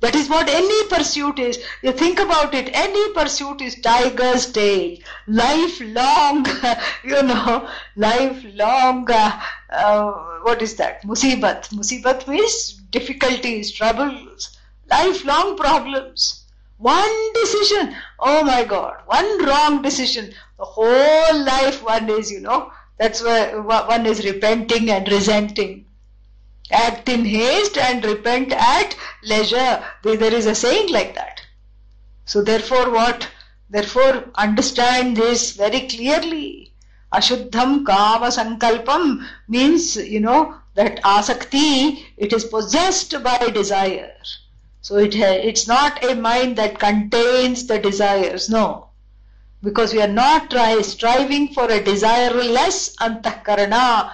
That is what any pursuit is. You think about it, any pursuit is tiger's tail. Lifelong, [laughs] you know, lifelong, uh, uh, what is that? Musibat. Musibat means difficulties, troubles, lifelong problems. One decision, oh my God, one wrong decision. The whole life one is, you know, that's why one is repenting and resenting. Act in haste and repent at leisure. There is a saying like that. So therefore what? Therefore understand this very clearly. Ashuddham kama sankalpam means, you know, that asakti, it is possessed by desire. So it it's not a mind that contains the desires, no. Because we are not try, striving for a desireless antahkarana.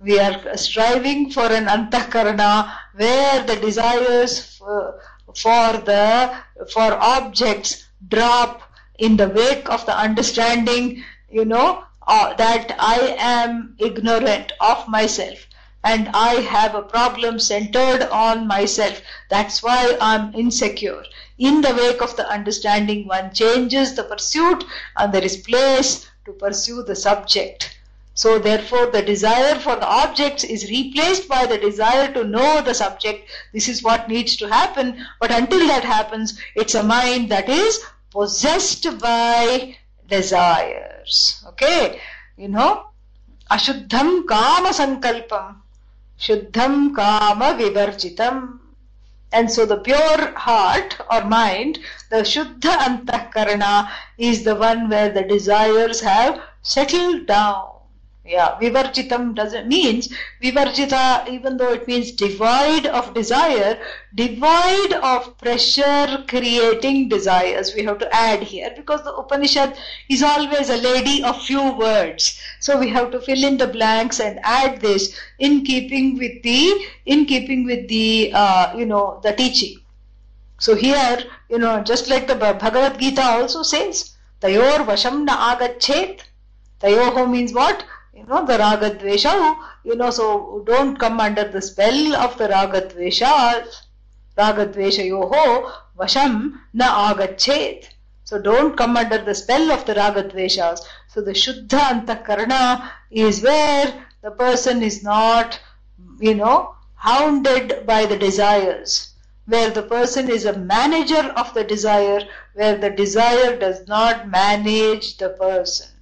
We are striving for an antahkarana where the desires for, for the for objects drop in the wake of the understanding, you know, uh, that I am ignorant of myself and I have a problem centered on myself. That's why I'm insecure. In the wake of the understanding, one changes the pursuit and there is place to pursue the subject. So therefore the desire for the objects is replaced by the desire to know the subject. This is what needs to happen. But until that happens, it's a mind that is possessed by desires. Okay? You know? Ashuddham kama sankalpam. Shuddham kama vivarjitam. And so the pure heart or mind, the Shuddha antakarana is the one where the desires have settled down. Yeah, vivarjitam doesn't means vivarjita, even though it means devoid of desire, devoid of pressure creating desires. We have to add here because the Upanishad is always a lady of few words. So we have to fill in the blanks and add this in keeping with the in keeping with the uh, you know the teaching. So here, you know, just like the Bhagavad Gita also says, Tayor Vasham na agachet. Tayoho means what? You know, the ragadvesha, you know, so don't come under the spell of the ragadvesha, ragadvesha yoho, vasham na agachet. So don't come under the spell of the ragadveshas. So the shuddha antakarana is where the person is not, you know, hounded by the desires. Where the person is a manager of the desire, where the desire does not manage the person.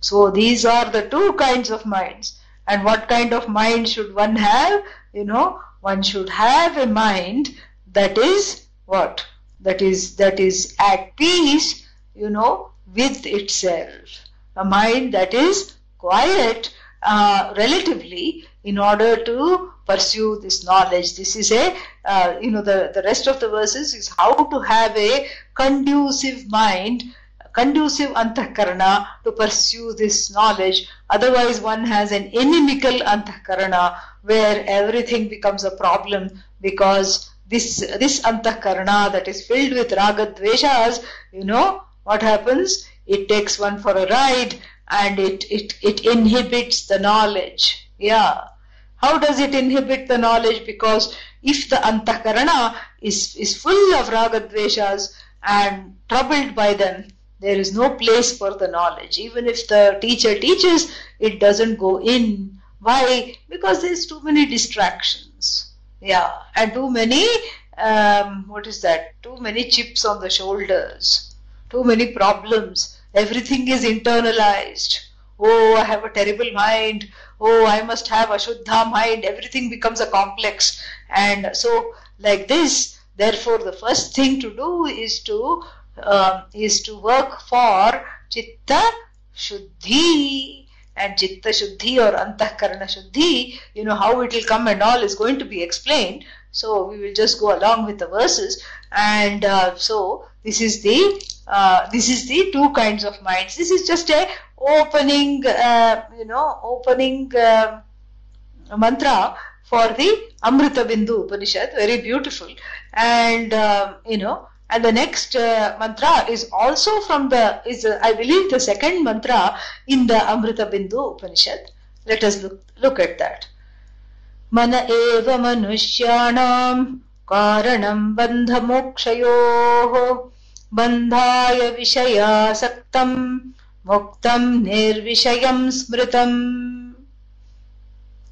So these are the two kinds of minds. And what kind of mind should one have? You know, one should have a mind that is what? That is that is at peace, you know, with itself. A mind that is quiet uh, relatively in order to pursue this knowledge. This is a, uh, you know, the, the rest of the verses is how to have a conducive mind conducive antahkarana to pursue this knowledge. Otherwise, one has an inimical antahkarana where everything becomes a problem because this this antahkarana that is filled with ragadveshas, you know, what happens? It takes one for a ride and it, it, it inhibits the knowledge. Yeah. How does it inhibit the knowledge? Because if the antahkarana is, is full of ragadveshas and troubled by them, there is no place for the knowledge. Even if the teacher teaches, it doesn't go in. Why? Because there's too many distractions. Yeah, and too many, um, what is that? Too many chips on the shoulders. Too many problems. Everything is internalized. Oh, I have a terrible mind. Oh, I must have a Shuddha mind. Everything becomes a complex. And so, like this, therefore, the first thing to do is to um, is to work for chitta shuddhi. And chitta shuddhi or antahkarana shuddhi you know how it will come and all is going to be explained. So we will just go along with the verses. And uh, so this is the uh, this is the two kinds of minds. This is just a opening uh, you know opening uh, mantra for the amrita bindu upanishad. Very beautiful. And uh, you know and the next uh, mantra is also from the, is uh, I believe the second mantra in the Amrita Bindu Upanishad. Let us look, look at that. मन एव मनुष्याणाम् कारणम् बन्धमोक्षयोः बन्धाय विषयासक्तम् मुक्तम् निर्विषयम् smritam.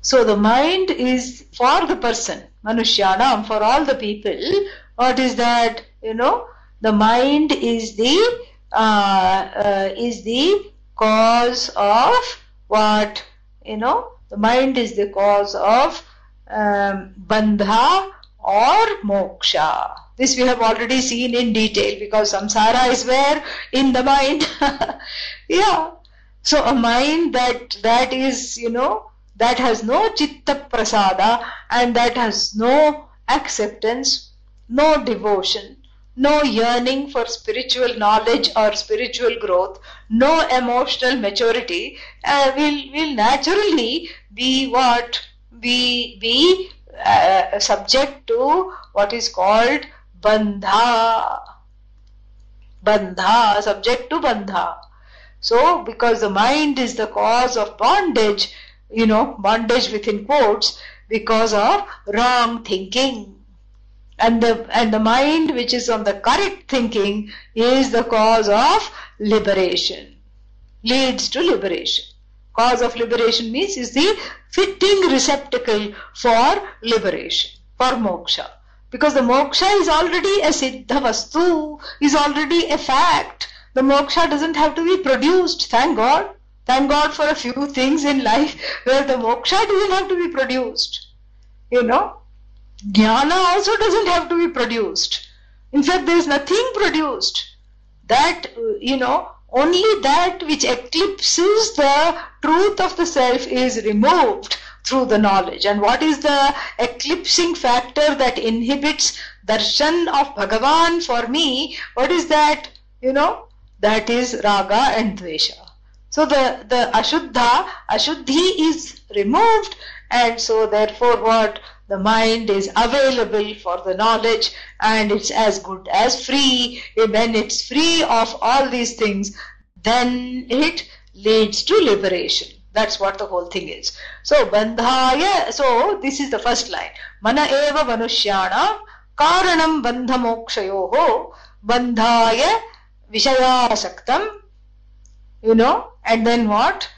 So the mind is for the person, manushyanam, for all the people. what is that? you know the mind is the uh, uh, is the cause of what you know the mind is the cause of um, bandha or moksha This we have already seen in detail because samsara is where? In the mind. [laughs] yeah. So a mind that that is, you know, that has no chitta prasada and that has no acceptance, no devotion, no yearning for spiritual knowledge or spiritual growth, no emotional maturity, uh, will will naturally be what be be uh, subject to what is called bandha. Bandha, subject to bandha. So, because the mind is the cause of bondage, you know, bondage within quotes, because of wrong thinking and the and the mind which is on the correct thinking is the cause of liberation. Leads to liberation. Cause of liberation means is the fitting receptacle for liberation for moksha. Because the moksha is already a siddha vastu is already a fact. The moksha doesn't have to be produced thank god. Thank god for a few things in life [laughs] where the moksha doesn't have to be produced. You know Jnana also doesn't have to be produced. In fact, there is nothing produced. That, uh, you know, only that which eclipses the truth of the self is removed through the knowledge. And what is the eclipsing factor that inhibits darshan of Bhagavan for me? What is that? You know, that is raga and dvesha. So the, the ashuddha, ashuddhi is removed and so therefore what? The mind is available for the knowledge and it's as good as free. Eh, when it's free of all these things, then it leads to liberation. That's what the whole thing is. So, bandhaya, so this is the first line. Mana eva manushyana karanam bandha mokshayoho bandhaya vishayasaktam. You know, and then what?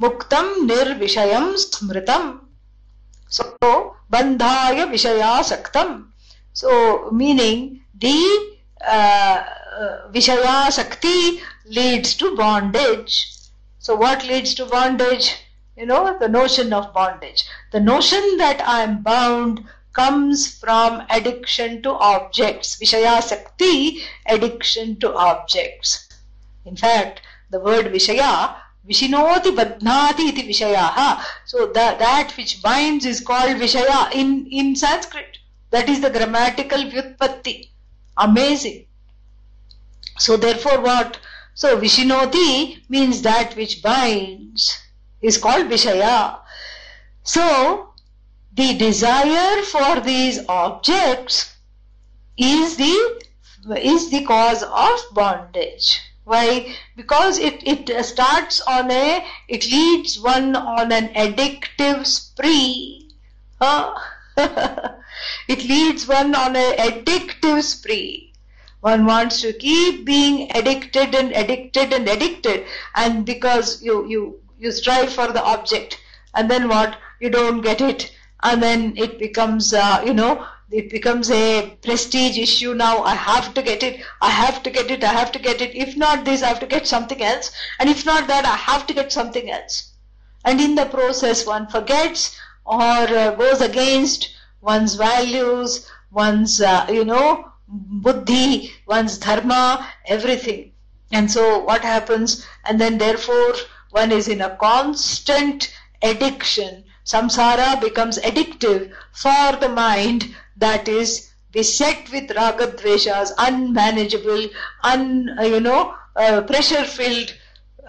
Muktam nirvishayam smritam. So, bandhaya vishayasaktam. So, meaning the uh, uh, vishayasakti leads to bondage. So, what leads to bondage? You know, the notion of bondage. The notion that I am bound comes from addiction to objects. Vishayasakti, addiction to objects. In fact, the word Vishaya Vishinoti Badhnati iti Vishayaha. So that, that which binds is called Vishaya in, in Sanskrit. That is the grammatical Vyutpatti. Amazing. So therefore what? So Vishinoti means that which binds is called Vishaya. So the desire for these objects is the is the cause of bondage. Why? Because it, it starts on a, it leads one on an addictive spree. Huh? [laughs] it leads one on an addictive spree. One wants to keep being addicted and addicted and addicted, and because you, you, you strive for the object, and then what? You don't get it, and then it becomes, uh, you know, it becomes a prestige issue now. I have to get it. I have to get it. I have to get it. If not this, I have to get something else. And if not that, I have to get something else. And in the process, one forgets or uh, goes against one's values, one's, uh, you know, buddhi, one's dharma, everything. And so what happens? And then therefore, one is in a constant addiction. Samsara becomes addictive for the mind that is beset with ragadveshas, unmanageable, un, you know, uh, pressure-filled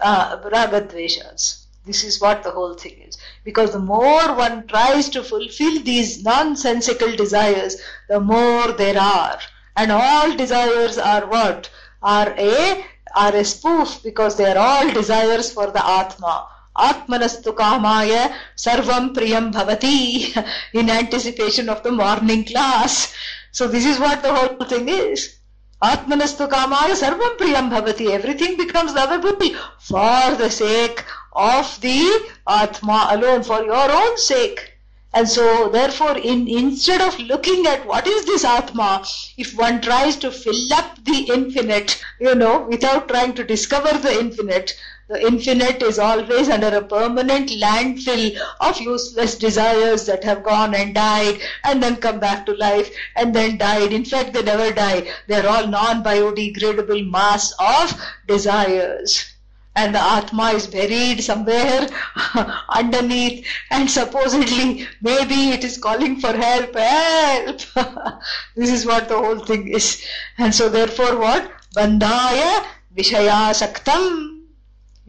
uh, ragadveshas. This is what the whole thing is. Because the more one tries to fulfill these nonsensical desires, the more there are. And all desires are what? Are a are a spoof because they are all desires for the Atma. Atmanastu Kamaya Sarvam Priyam Bhavati in anticipation of the morning class. So this is what the whole thing is. Atmanastu Kamaya Sarvam Priyam Bhavati. Everything becomes lovable for the sake of the Atma alone, for your own sake. And so, therefore, in, instead of looking at what is this Atma, if one tries to fill up the infinite, you know, without trying to discover the infinite, the infinite is always under a permanent landfill of useless desires that have gone and died and then come back to life and then died. In fact, they never die. They're all non-biodegradable mass of desires and the Atma is buried somewhere [laughs] underneath and supposedly maybe it is calling for help, help. [laughs] this is what the whole thing is. And so therefore what? Bandhaya Vishayasaktam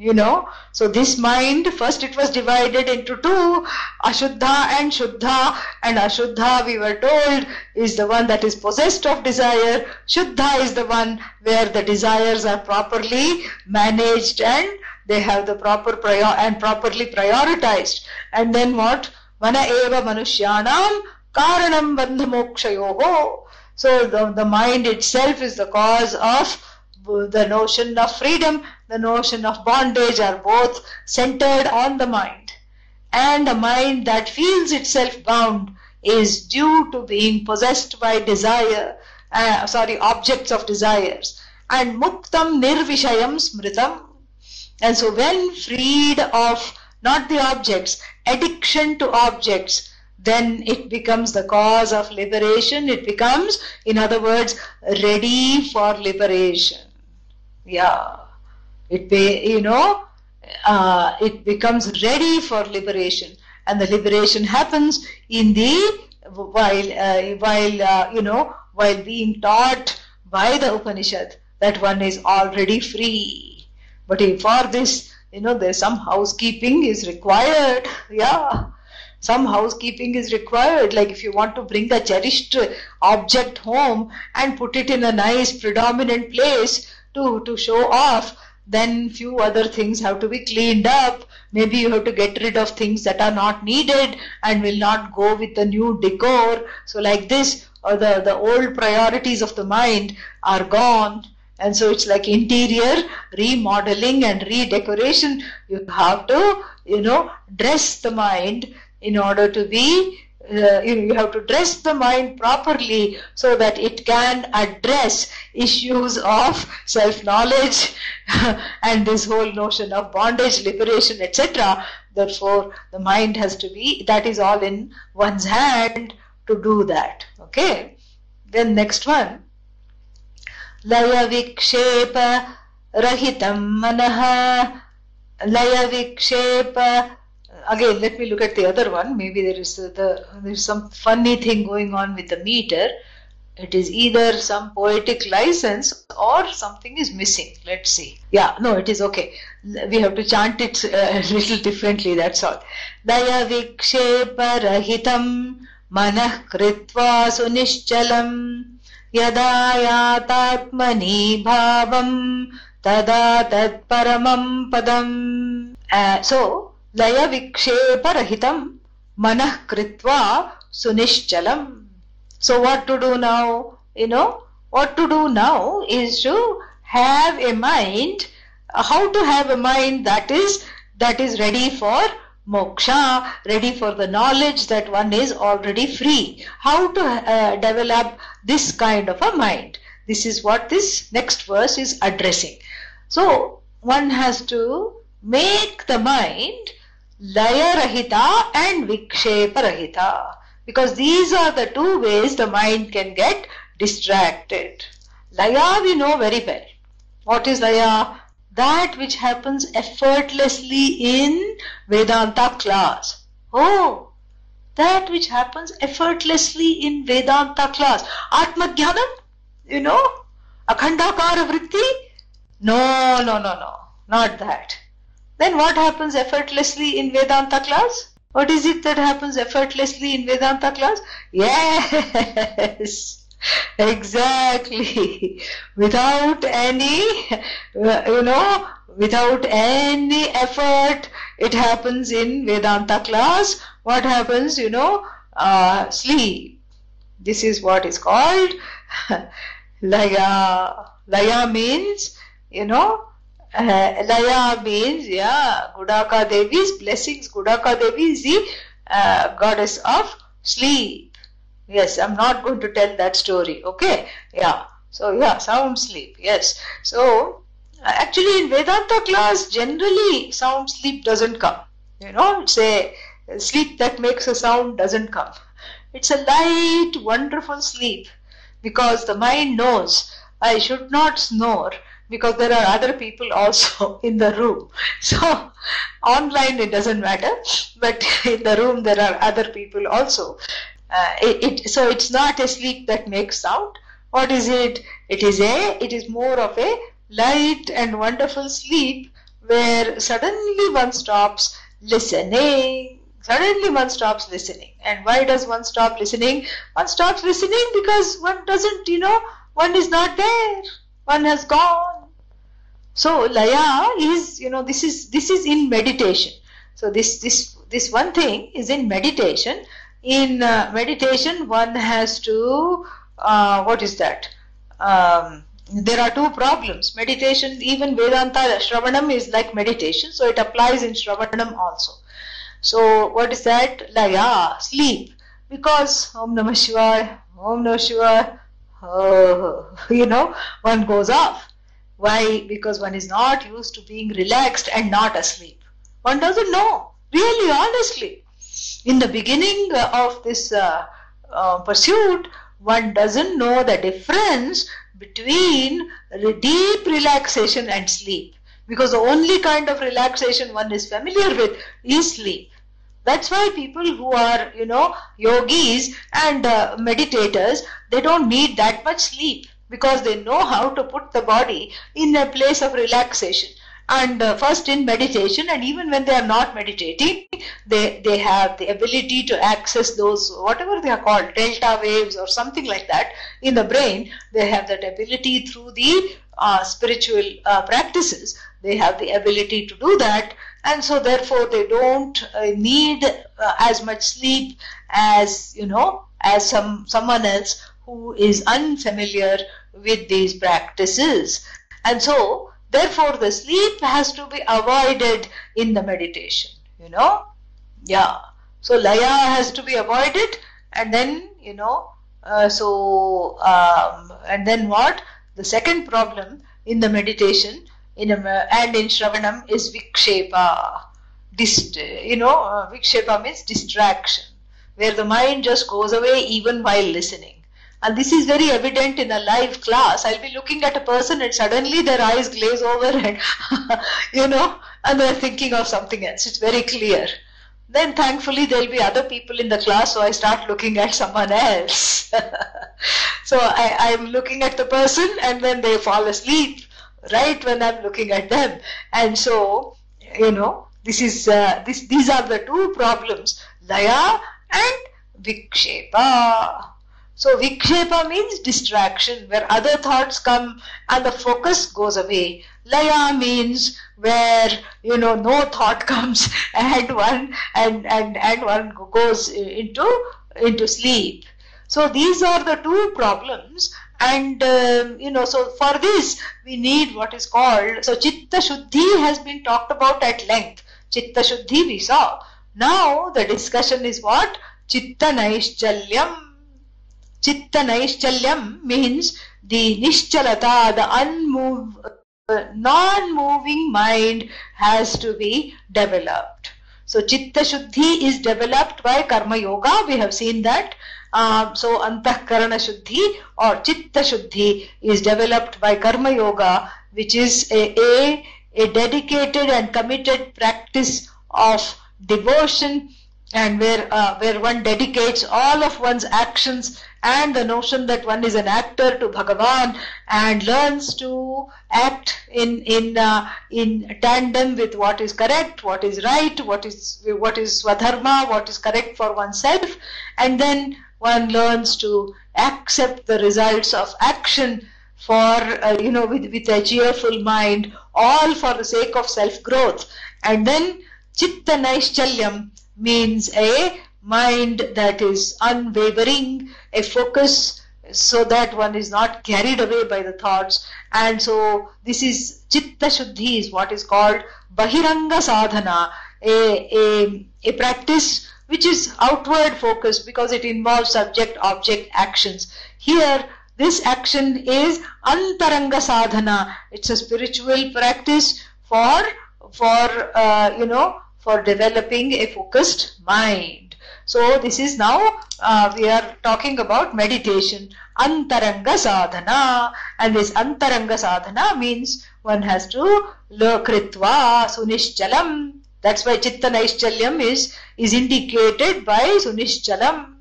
you know. So this mind first it was divided into two ashuddha and shuddha. And ashuddha we were told is the one that is possessed of desire. Shuddha is the one where the desires are properly managed and they have the proper prior and properly prioritized. And then what? Mana eva manushyanam karanam bandhamokshayoho so the, the mind itself is the cause of the notion of freedom, the notion of bondage are both centered on the mind. And a mind that feels itself bound is due to being possessed by desire, uh, sorry, objects of desires. And muktam nirvishayam smritam. And so when freed of not the objects, addiction to objects, then it becomes the cause of liberation. It becomes, in other words, ready for liberation. Yeah. It be, you know, uh, it becomes ready for liberation. And the liberation happens in the, while, uh, while, uh, you know, while being taught by the Upanishad that one is already free. But for this, you know, there's some housekeeping is required. Yeah some housekeeping is required like if you want to bring a cherished object home and put it in a nice predominant place to, to show off, then few other things have to be cleaned up. Maybe you have to get rid of things that are not needed and will not go with the new decor. So like this, or the, the old priorities of the mind are gone. And so it's like interior remodeling and redecoration. You have to, you know, dress the mind in order to be uh, you have to dress the mind properly so that it can address issues of self-knowledge [laughs] and this whole notion of bondage, liberation, etc. Therefore, the mind has to be, that is all in one's hand to do that. Okay? Then next one. Laya vikshepa rahitam manaha laya vikshepa again let me look at the other one. Maybe there is the there's some funny thing going on with the meter. It is either some poetic license or something is missing. Let's see. Yeah no it is okay. We have to chant it uh, [laughs] a little differently that's all. Laya vikshepa rahitam manah kritva sunishchalam yada yatatmani bhavam tada tat paramam padam uh, so लय विक्षेपरहितं मनः कृत्वा सुनिश्चलम् so what to do now you know what to do now is to have a mind how to have a mind that is that is ready for moksha ready for the knowledge that one is already free how to uh, develop this kind of a mind this is what this next verse is addressing so one has to make the mind laya rahita and vikshepa rahita because these are the two ways the mind can get distracted. Laya we know very well. What is laya? That which happens effortlessly in vedanta class. Oh that which happens effortlessly in vedanta class. Atmajnanam you know? Akhandakara vritti? No no no no. Not that then what happens effortlessly in Vedanta class? What is it that happens effortlessly in Vedanta class? Yes, [laughs] exactly. Without any, you know, without any effort, it happens in Vedanta class. What happens, you know, uh, sleep. This is what is called [laughs] Laya. Laya means, you know, uh, Laya means, yeah, Gudaka Devi's blessings. Gudaka Devi is the uh, goddess of sleep. Yes, I'm not going to tell that story. Okay, yeah. So yeah, sound sleep. Yes. So actually in Vedanta class, generally sound sleep doesn't come. You know, it's a sleep that makes a sound doesn't come. It's a light, wonderful sleep because the mind knows I should not snore because there are other people also [laughs] in the room. So online it doesn't matter, but [laughs] in the room there are other people also. Uh, it, it, so it's not a sleep that makes sound. What is it? It is a. It is more of a light and wonderful sleep where suddenly one stops listening. Suddenly one stops listening. And why does one stop listening? One stops listening because one doesn't, you know, one is not there. One has gone. So laya is, you know, this is this is in meditation. So this this this one thing is in meditation. In uh, meditation, one has to uh, what is that? Um, there are two problems. Meditation, even Vedanta, Shravanam is like meditation, so it applies in Shravanam also. So, what is that? Laya, sleep. Because Om Namah Shivaya, Om Namah Shivaya, oh, [laughs] you know, one goes off. Why? Because one is not used to being relaxed and not asleep. One doesn't know, really, honestly. In the beginning of this uh, uh, pursuit, one doesn't know the difference between deep relaxation and sleep because the only kind of relaxation one is familiar with is sleep that's why people who are you know yogis and uh, meditators they don't need that much sleep because they know how to put the body in a place of relaxation. And uh, first in meditation and even when they are not meditating they they have the ability to access those whatever they are called delta waves or something like that in the brain. They have that ability through the uh, spiritual uh, practices. They have the ability to do that. And so therefore they don't uh, need uh, as much sleep as you know as some someone else who is unfamiliar with these practices and so Therefore, the sleep has to be avoided in the meditation, you know. Yeah. So, laya has to be avoided, and then, you know, uh, so, um, and then what? The second problem in the meditation in a, and in Shravanam is vikshepa. You know, uh, vikshepa means distraction, where the mind just goes away even while listening. And this is very evident in a live class. I'll be looking at a person and suddenly their eyes glaze over and, [laughs] you know, and they're thinking of something else. It's very clear. Then thankfully there'll be other people in the class, so I start looking at someone else. [laughs] so I, I'm looking at the person and then they fall asleep right when I'm looking at them. And so, you know, this is uh, this these are the two problems, laya and vikshepa. So vikshepa means distraction, where other thoughts come and the focus goes away. Laya means where you know no thought [laughs] comes and one and and and one goes into into sleep. So these are the two problems and um, you know so for this we need what is called so chitta shuddhi has been talked about at length chitta shuddhi we saw now the discussion is what chitta naishchalyam Chitta Naischalyam means the Nischalata, the uh, non-moving mind has to be developed. So Chitta Shuddhi is developed by Karma Yoga. We have seen that. Um, so Antahkarana Shuddhi or Chitta Shuddhi is developed by Karma Yoga, which is a, a, a dedicated and committed practice of devotion and where uh, where one dedicates all of one's actions and the notion that one is an actor to Bhagavan and learns to act in in uh, in tandem with what is correct, what is right, what is what is swadharma, what is correct for oneself, and then one learns to accept the results of action for uh, you know with, with a cheerful mind, all for the sake of self growth, and then chitta naischalyam means a mind that is unwavering, a focus so that one is not carried away by the thoughts. And so this is chitta shuddhi is what is called bahiranga sadhana, a, a, a practice which is outward focused because it involves subject object actions. Here this action is antaranga sadhana. It's a spiritual practice for, for, uh, you know, for developing a focused mind. So this is now, uh, we are talking about meditation. Antaranga sadhana. And this antaranga sadhana means one has to kritva sunishchalam. That's why chitta naishchalyam is, is indicated by sunishchalam.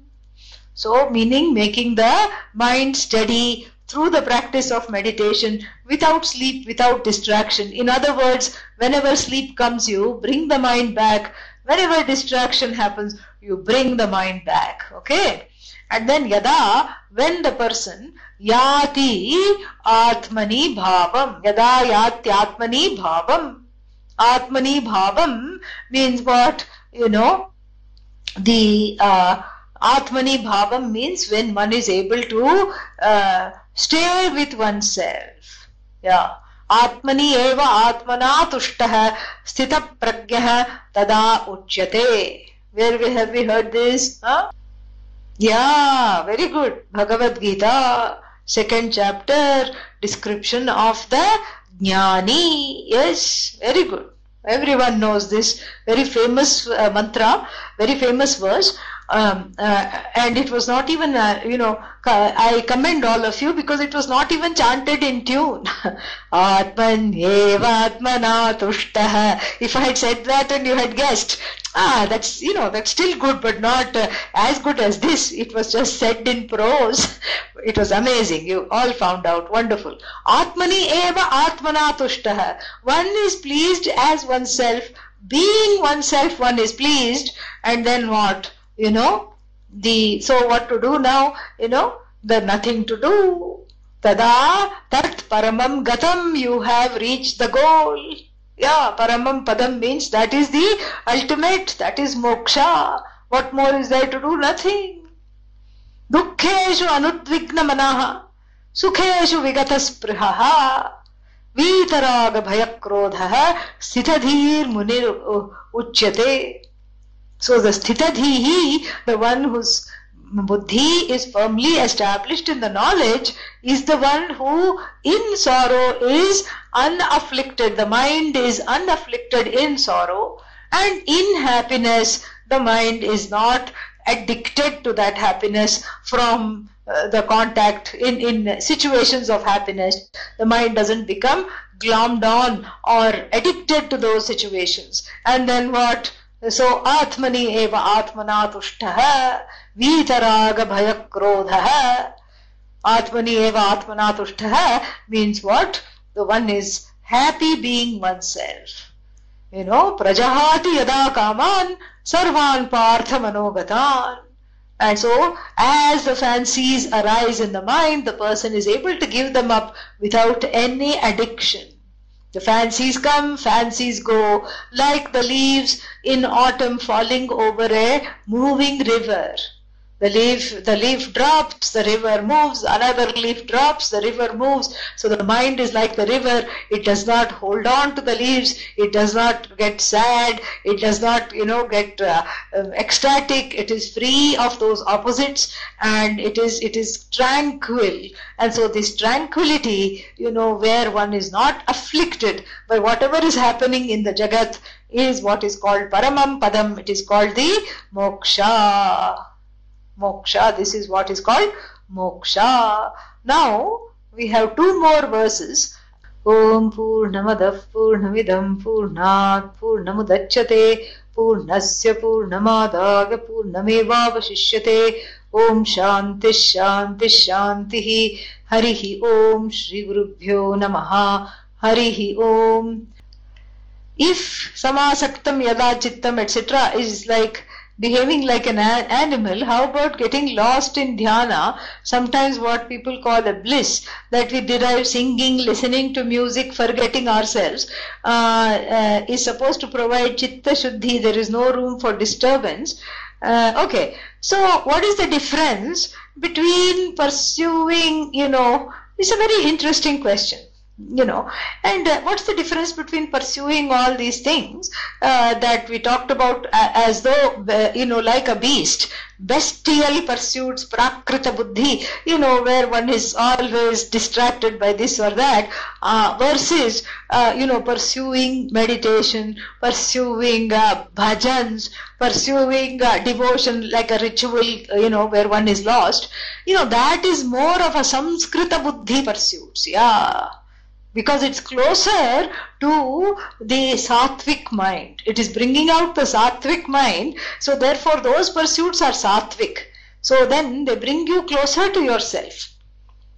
So, meaning making the mind steady through the practice of meditation without sleep, without distraction. In other words, whenever sleep comes, you bring the mind back. Whenever distraction happens, you bring the mind back. Okay? And then yada, when the person yati atmani bhavam, yada yati atmani bhavam, atmani bhavam means what? You know, the uh, Atmani Bhavam means when one is able to uh, stay with oneself. Yeah. आत्मनि एव आत्मना तुष्टः स्थित प्रज्ञः तदा उच्यते। Where we have we heard this yeah very good Bhagavad Gita second chapter description of the jnani yes very good everyone knows this very famous mantra very famous verse um, uh, and it was not even, uh, you know, I commend all of you because it was not even chanted in tune. [laughs] If I had said that and you had guessed, ah, that's, you know, that's still good, but not uh, as good as this. It was just said in prose. [laughs] It was amazing. You all found out. Wonderful. Atmani eva atmana. One is pleased as oneself. Being oneself, one is pleased. And then what? You know the so what to do now you know the nothing to do tada tat paramam gatam you have reached the goal yeah paramam padam means that is the ultimate that is moksha what more is there to do nothing dukkheshu anudvigna manaha sukheshu दुःखेषु अनुद्विग्नमनः सुखेषु विगतस्पृहः वीतरागभयक्रोधः स्थितधीर्मुनिर् उच्यते so the sthitadhihi, the one whose buddhi is firmly established in the knowledge, is the one who in sorrow is unafflicted. The mind is unafflicted in sorrow and in happiness the mind is not addicted to that happiness from uh, the contact in, in situations of happiness. The mind doesn't become glommed on or addicted to those situations. And then what? So Atmani eva Atmana tushtaha Vitaraga bhaya Atmani eva Atmana tushtaha means what? The one is happy being oneself. You know, prajahati yada kaman sarvan partha manogatan. And so, as the fancies arise in the mind, the person is able to give them up without any addiction. The fancies come, fancies go, like the leaves in autumn falling over a moving river. The leaf, the leaf drops, the river moves, another leaf drops, the river moves. So the mind is like the river. It does not hold on to the leaves. It does not get sad. It does not, you know, get uh, um, ecstatic. It is free of those opposites and it is, it is tranquil. And so this tranquility, you know, where one is not afflicted by whatever is happening in the Jagat is what is called Paramam Padam. It is called the Moksha moksha. This is what is called moksha. Now we have two more verses. Om Purnamadah Purnamidam Purnat Purnamudachyate Purnasya Purnamadaya Purnamevavashishyate Om Shanti Shanti Shanti Harihi Om Shri Gurubhyo Namaha Harihi Om If Samasaktam Yada Chittam etc. is like behaving like an animal, how about getting lost in dhyana, sometimes what people call a bliss, that we derive singing, listening to music, forgetting ourselves, uh, uh, is supposed to provide chitta shuddhi, there is no room for disturbance. Uh, okay, so what is the difference between pursuing, you know, it's a very interesting question. You know. And uh, what's the difference between pursuing all these things uh, that we talked about uh, as though uh, you know like a beast bestial pursuits prakrita buddhi you know where one is always distracted by this or that uh, versus uh, you know pursuing meditation pursuing bhajans pursuing devotion like a ritual you know where one is lost. You know that is more of a samskrita buddhi pursuits yeah because it's closer to the sattvic mind. It is bringing out the sattvic mind. So therefore those pursuits are sattvic. So then they bring you closer to yourself.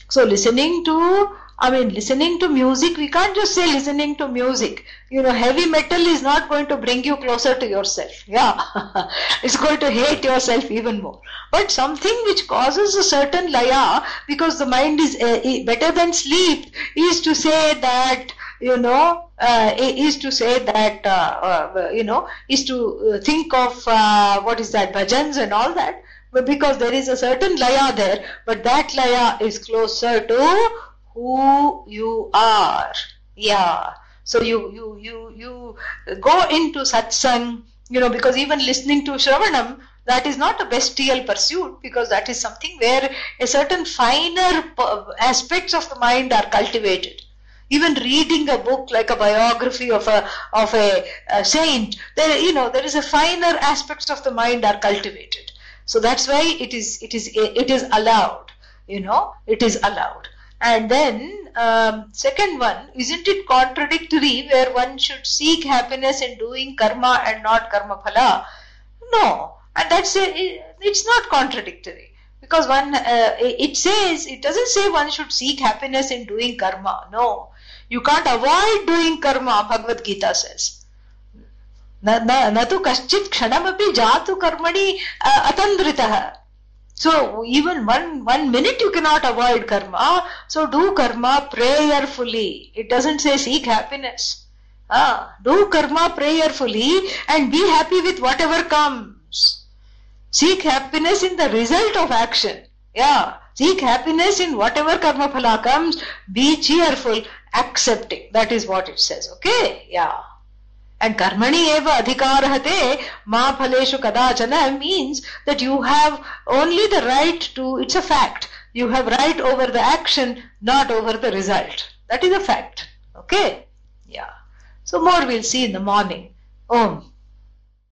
So listening to I mean, listening to music, we can't just say listening to music. You know, heavy metal is not going to bring you closer to yourself. Yeah, [laughs] it's going to hate yourself even more. But something which causes a certain laya, because the mind is uh, better than sleep, is to say that, you know, uh, is to say that, uh, uh you know, is to uh, think of uh, what is that, bhajans and all that. Because there is a certain laya there, but that laya is closer to who you are. Yeah. So you you you you go into satsang, you know, because even listening to Shravanam, that is not a bestial pursuit because that is something where a certain finer aspects of the mind are cultivated. Even reading a book like a biography of a of a, a saint, there you know there is a finer aspects of the mind are cultivated. So that's why it is it is it is allowed. You know, it is allowed. And then, um, second one, isn't it contradictory where one should seek happiness in doing karma and not karma phala? No, and that's a, it's not contradictory because one uh, it says it doesn't say one should seek happiness in doing karma. No, you can't avoid doing karma. Bhagavad Gita says. न तु कश्चित् क्षणमपि जातु कर्मणि अतन्द्रितः so even one one minute you cannot avoid karma. So do karma prayerfully. It doesn't say seek happiness. Ah, do karma prayerfully and be happy with whatever comes. Seek happiness in the result of action. Yeah. Seek happiness in whatever karma phala comes. Be cheerful, accepting. That is what it says. Okay? Yeah. And karmani eva adhikaraste ma phaleshu kadachana means that you have only the right to, it's a fact. You have right over the action, not over the result. That is a fact. Okay? Yeah. So more we'll see in the morning. Om.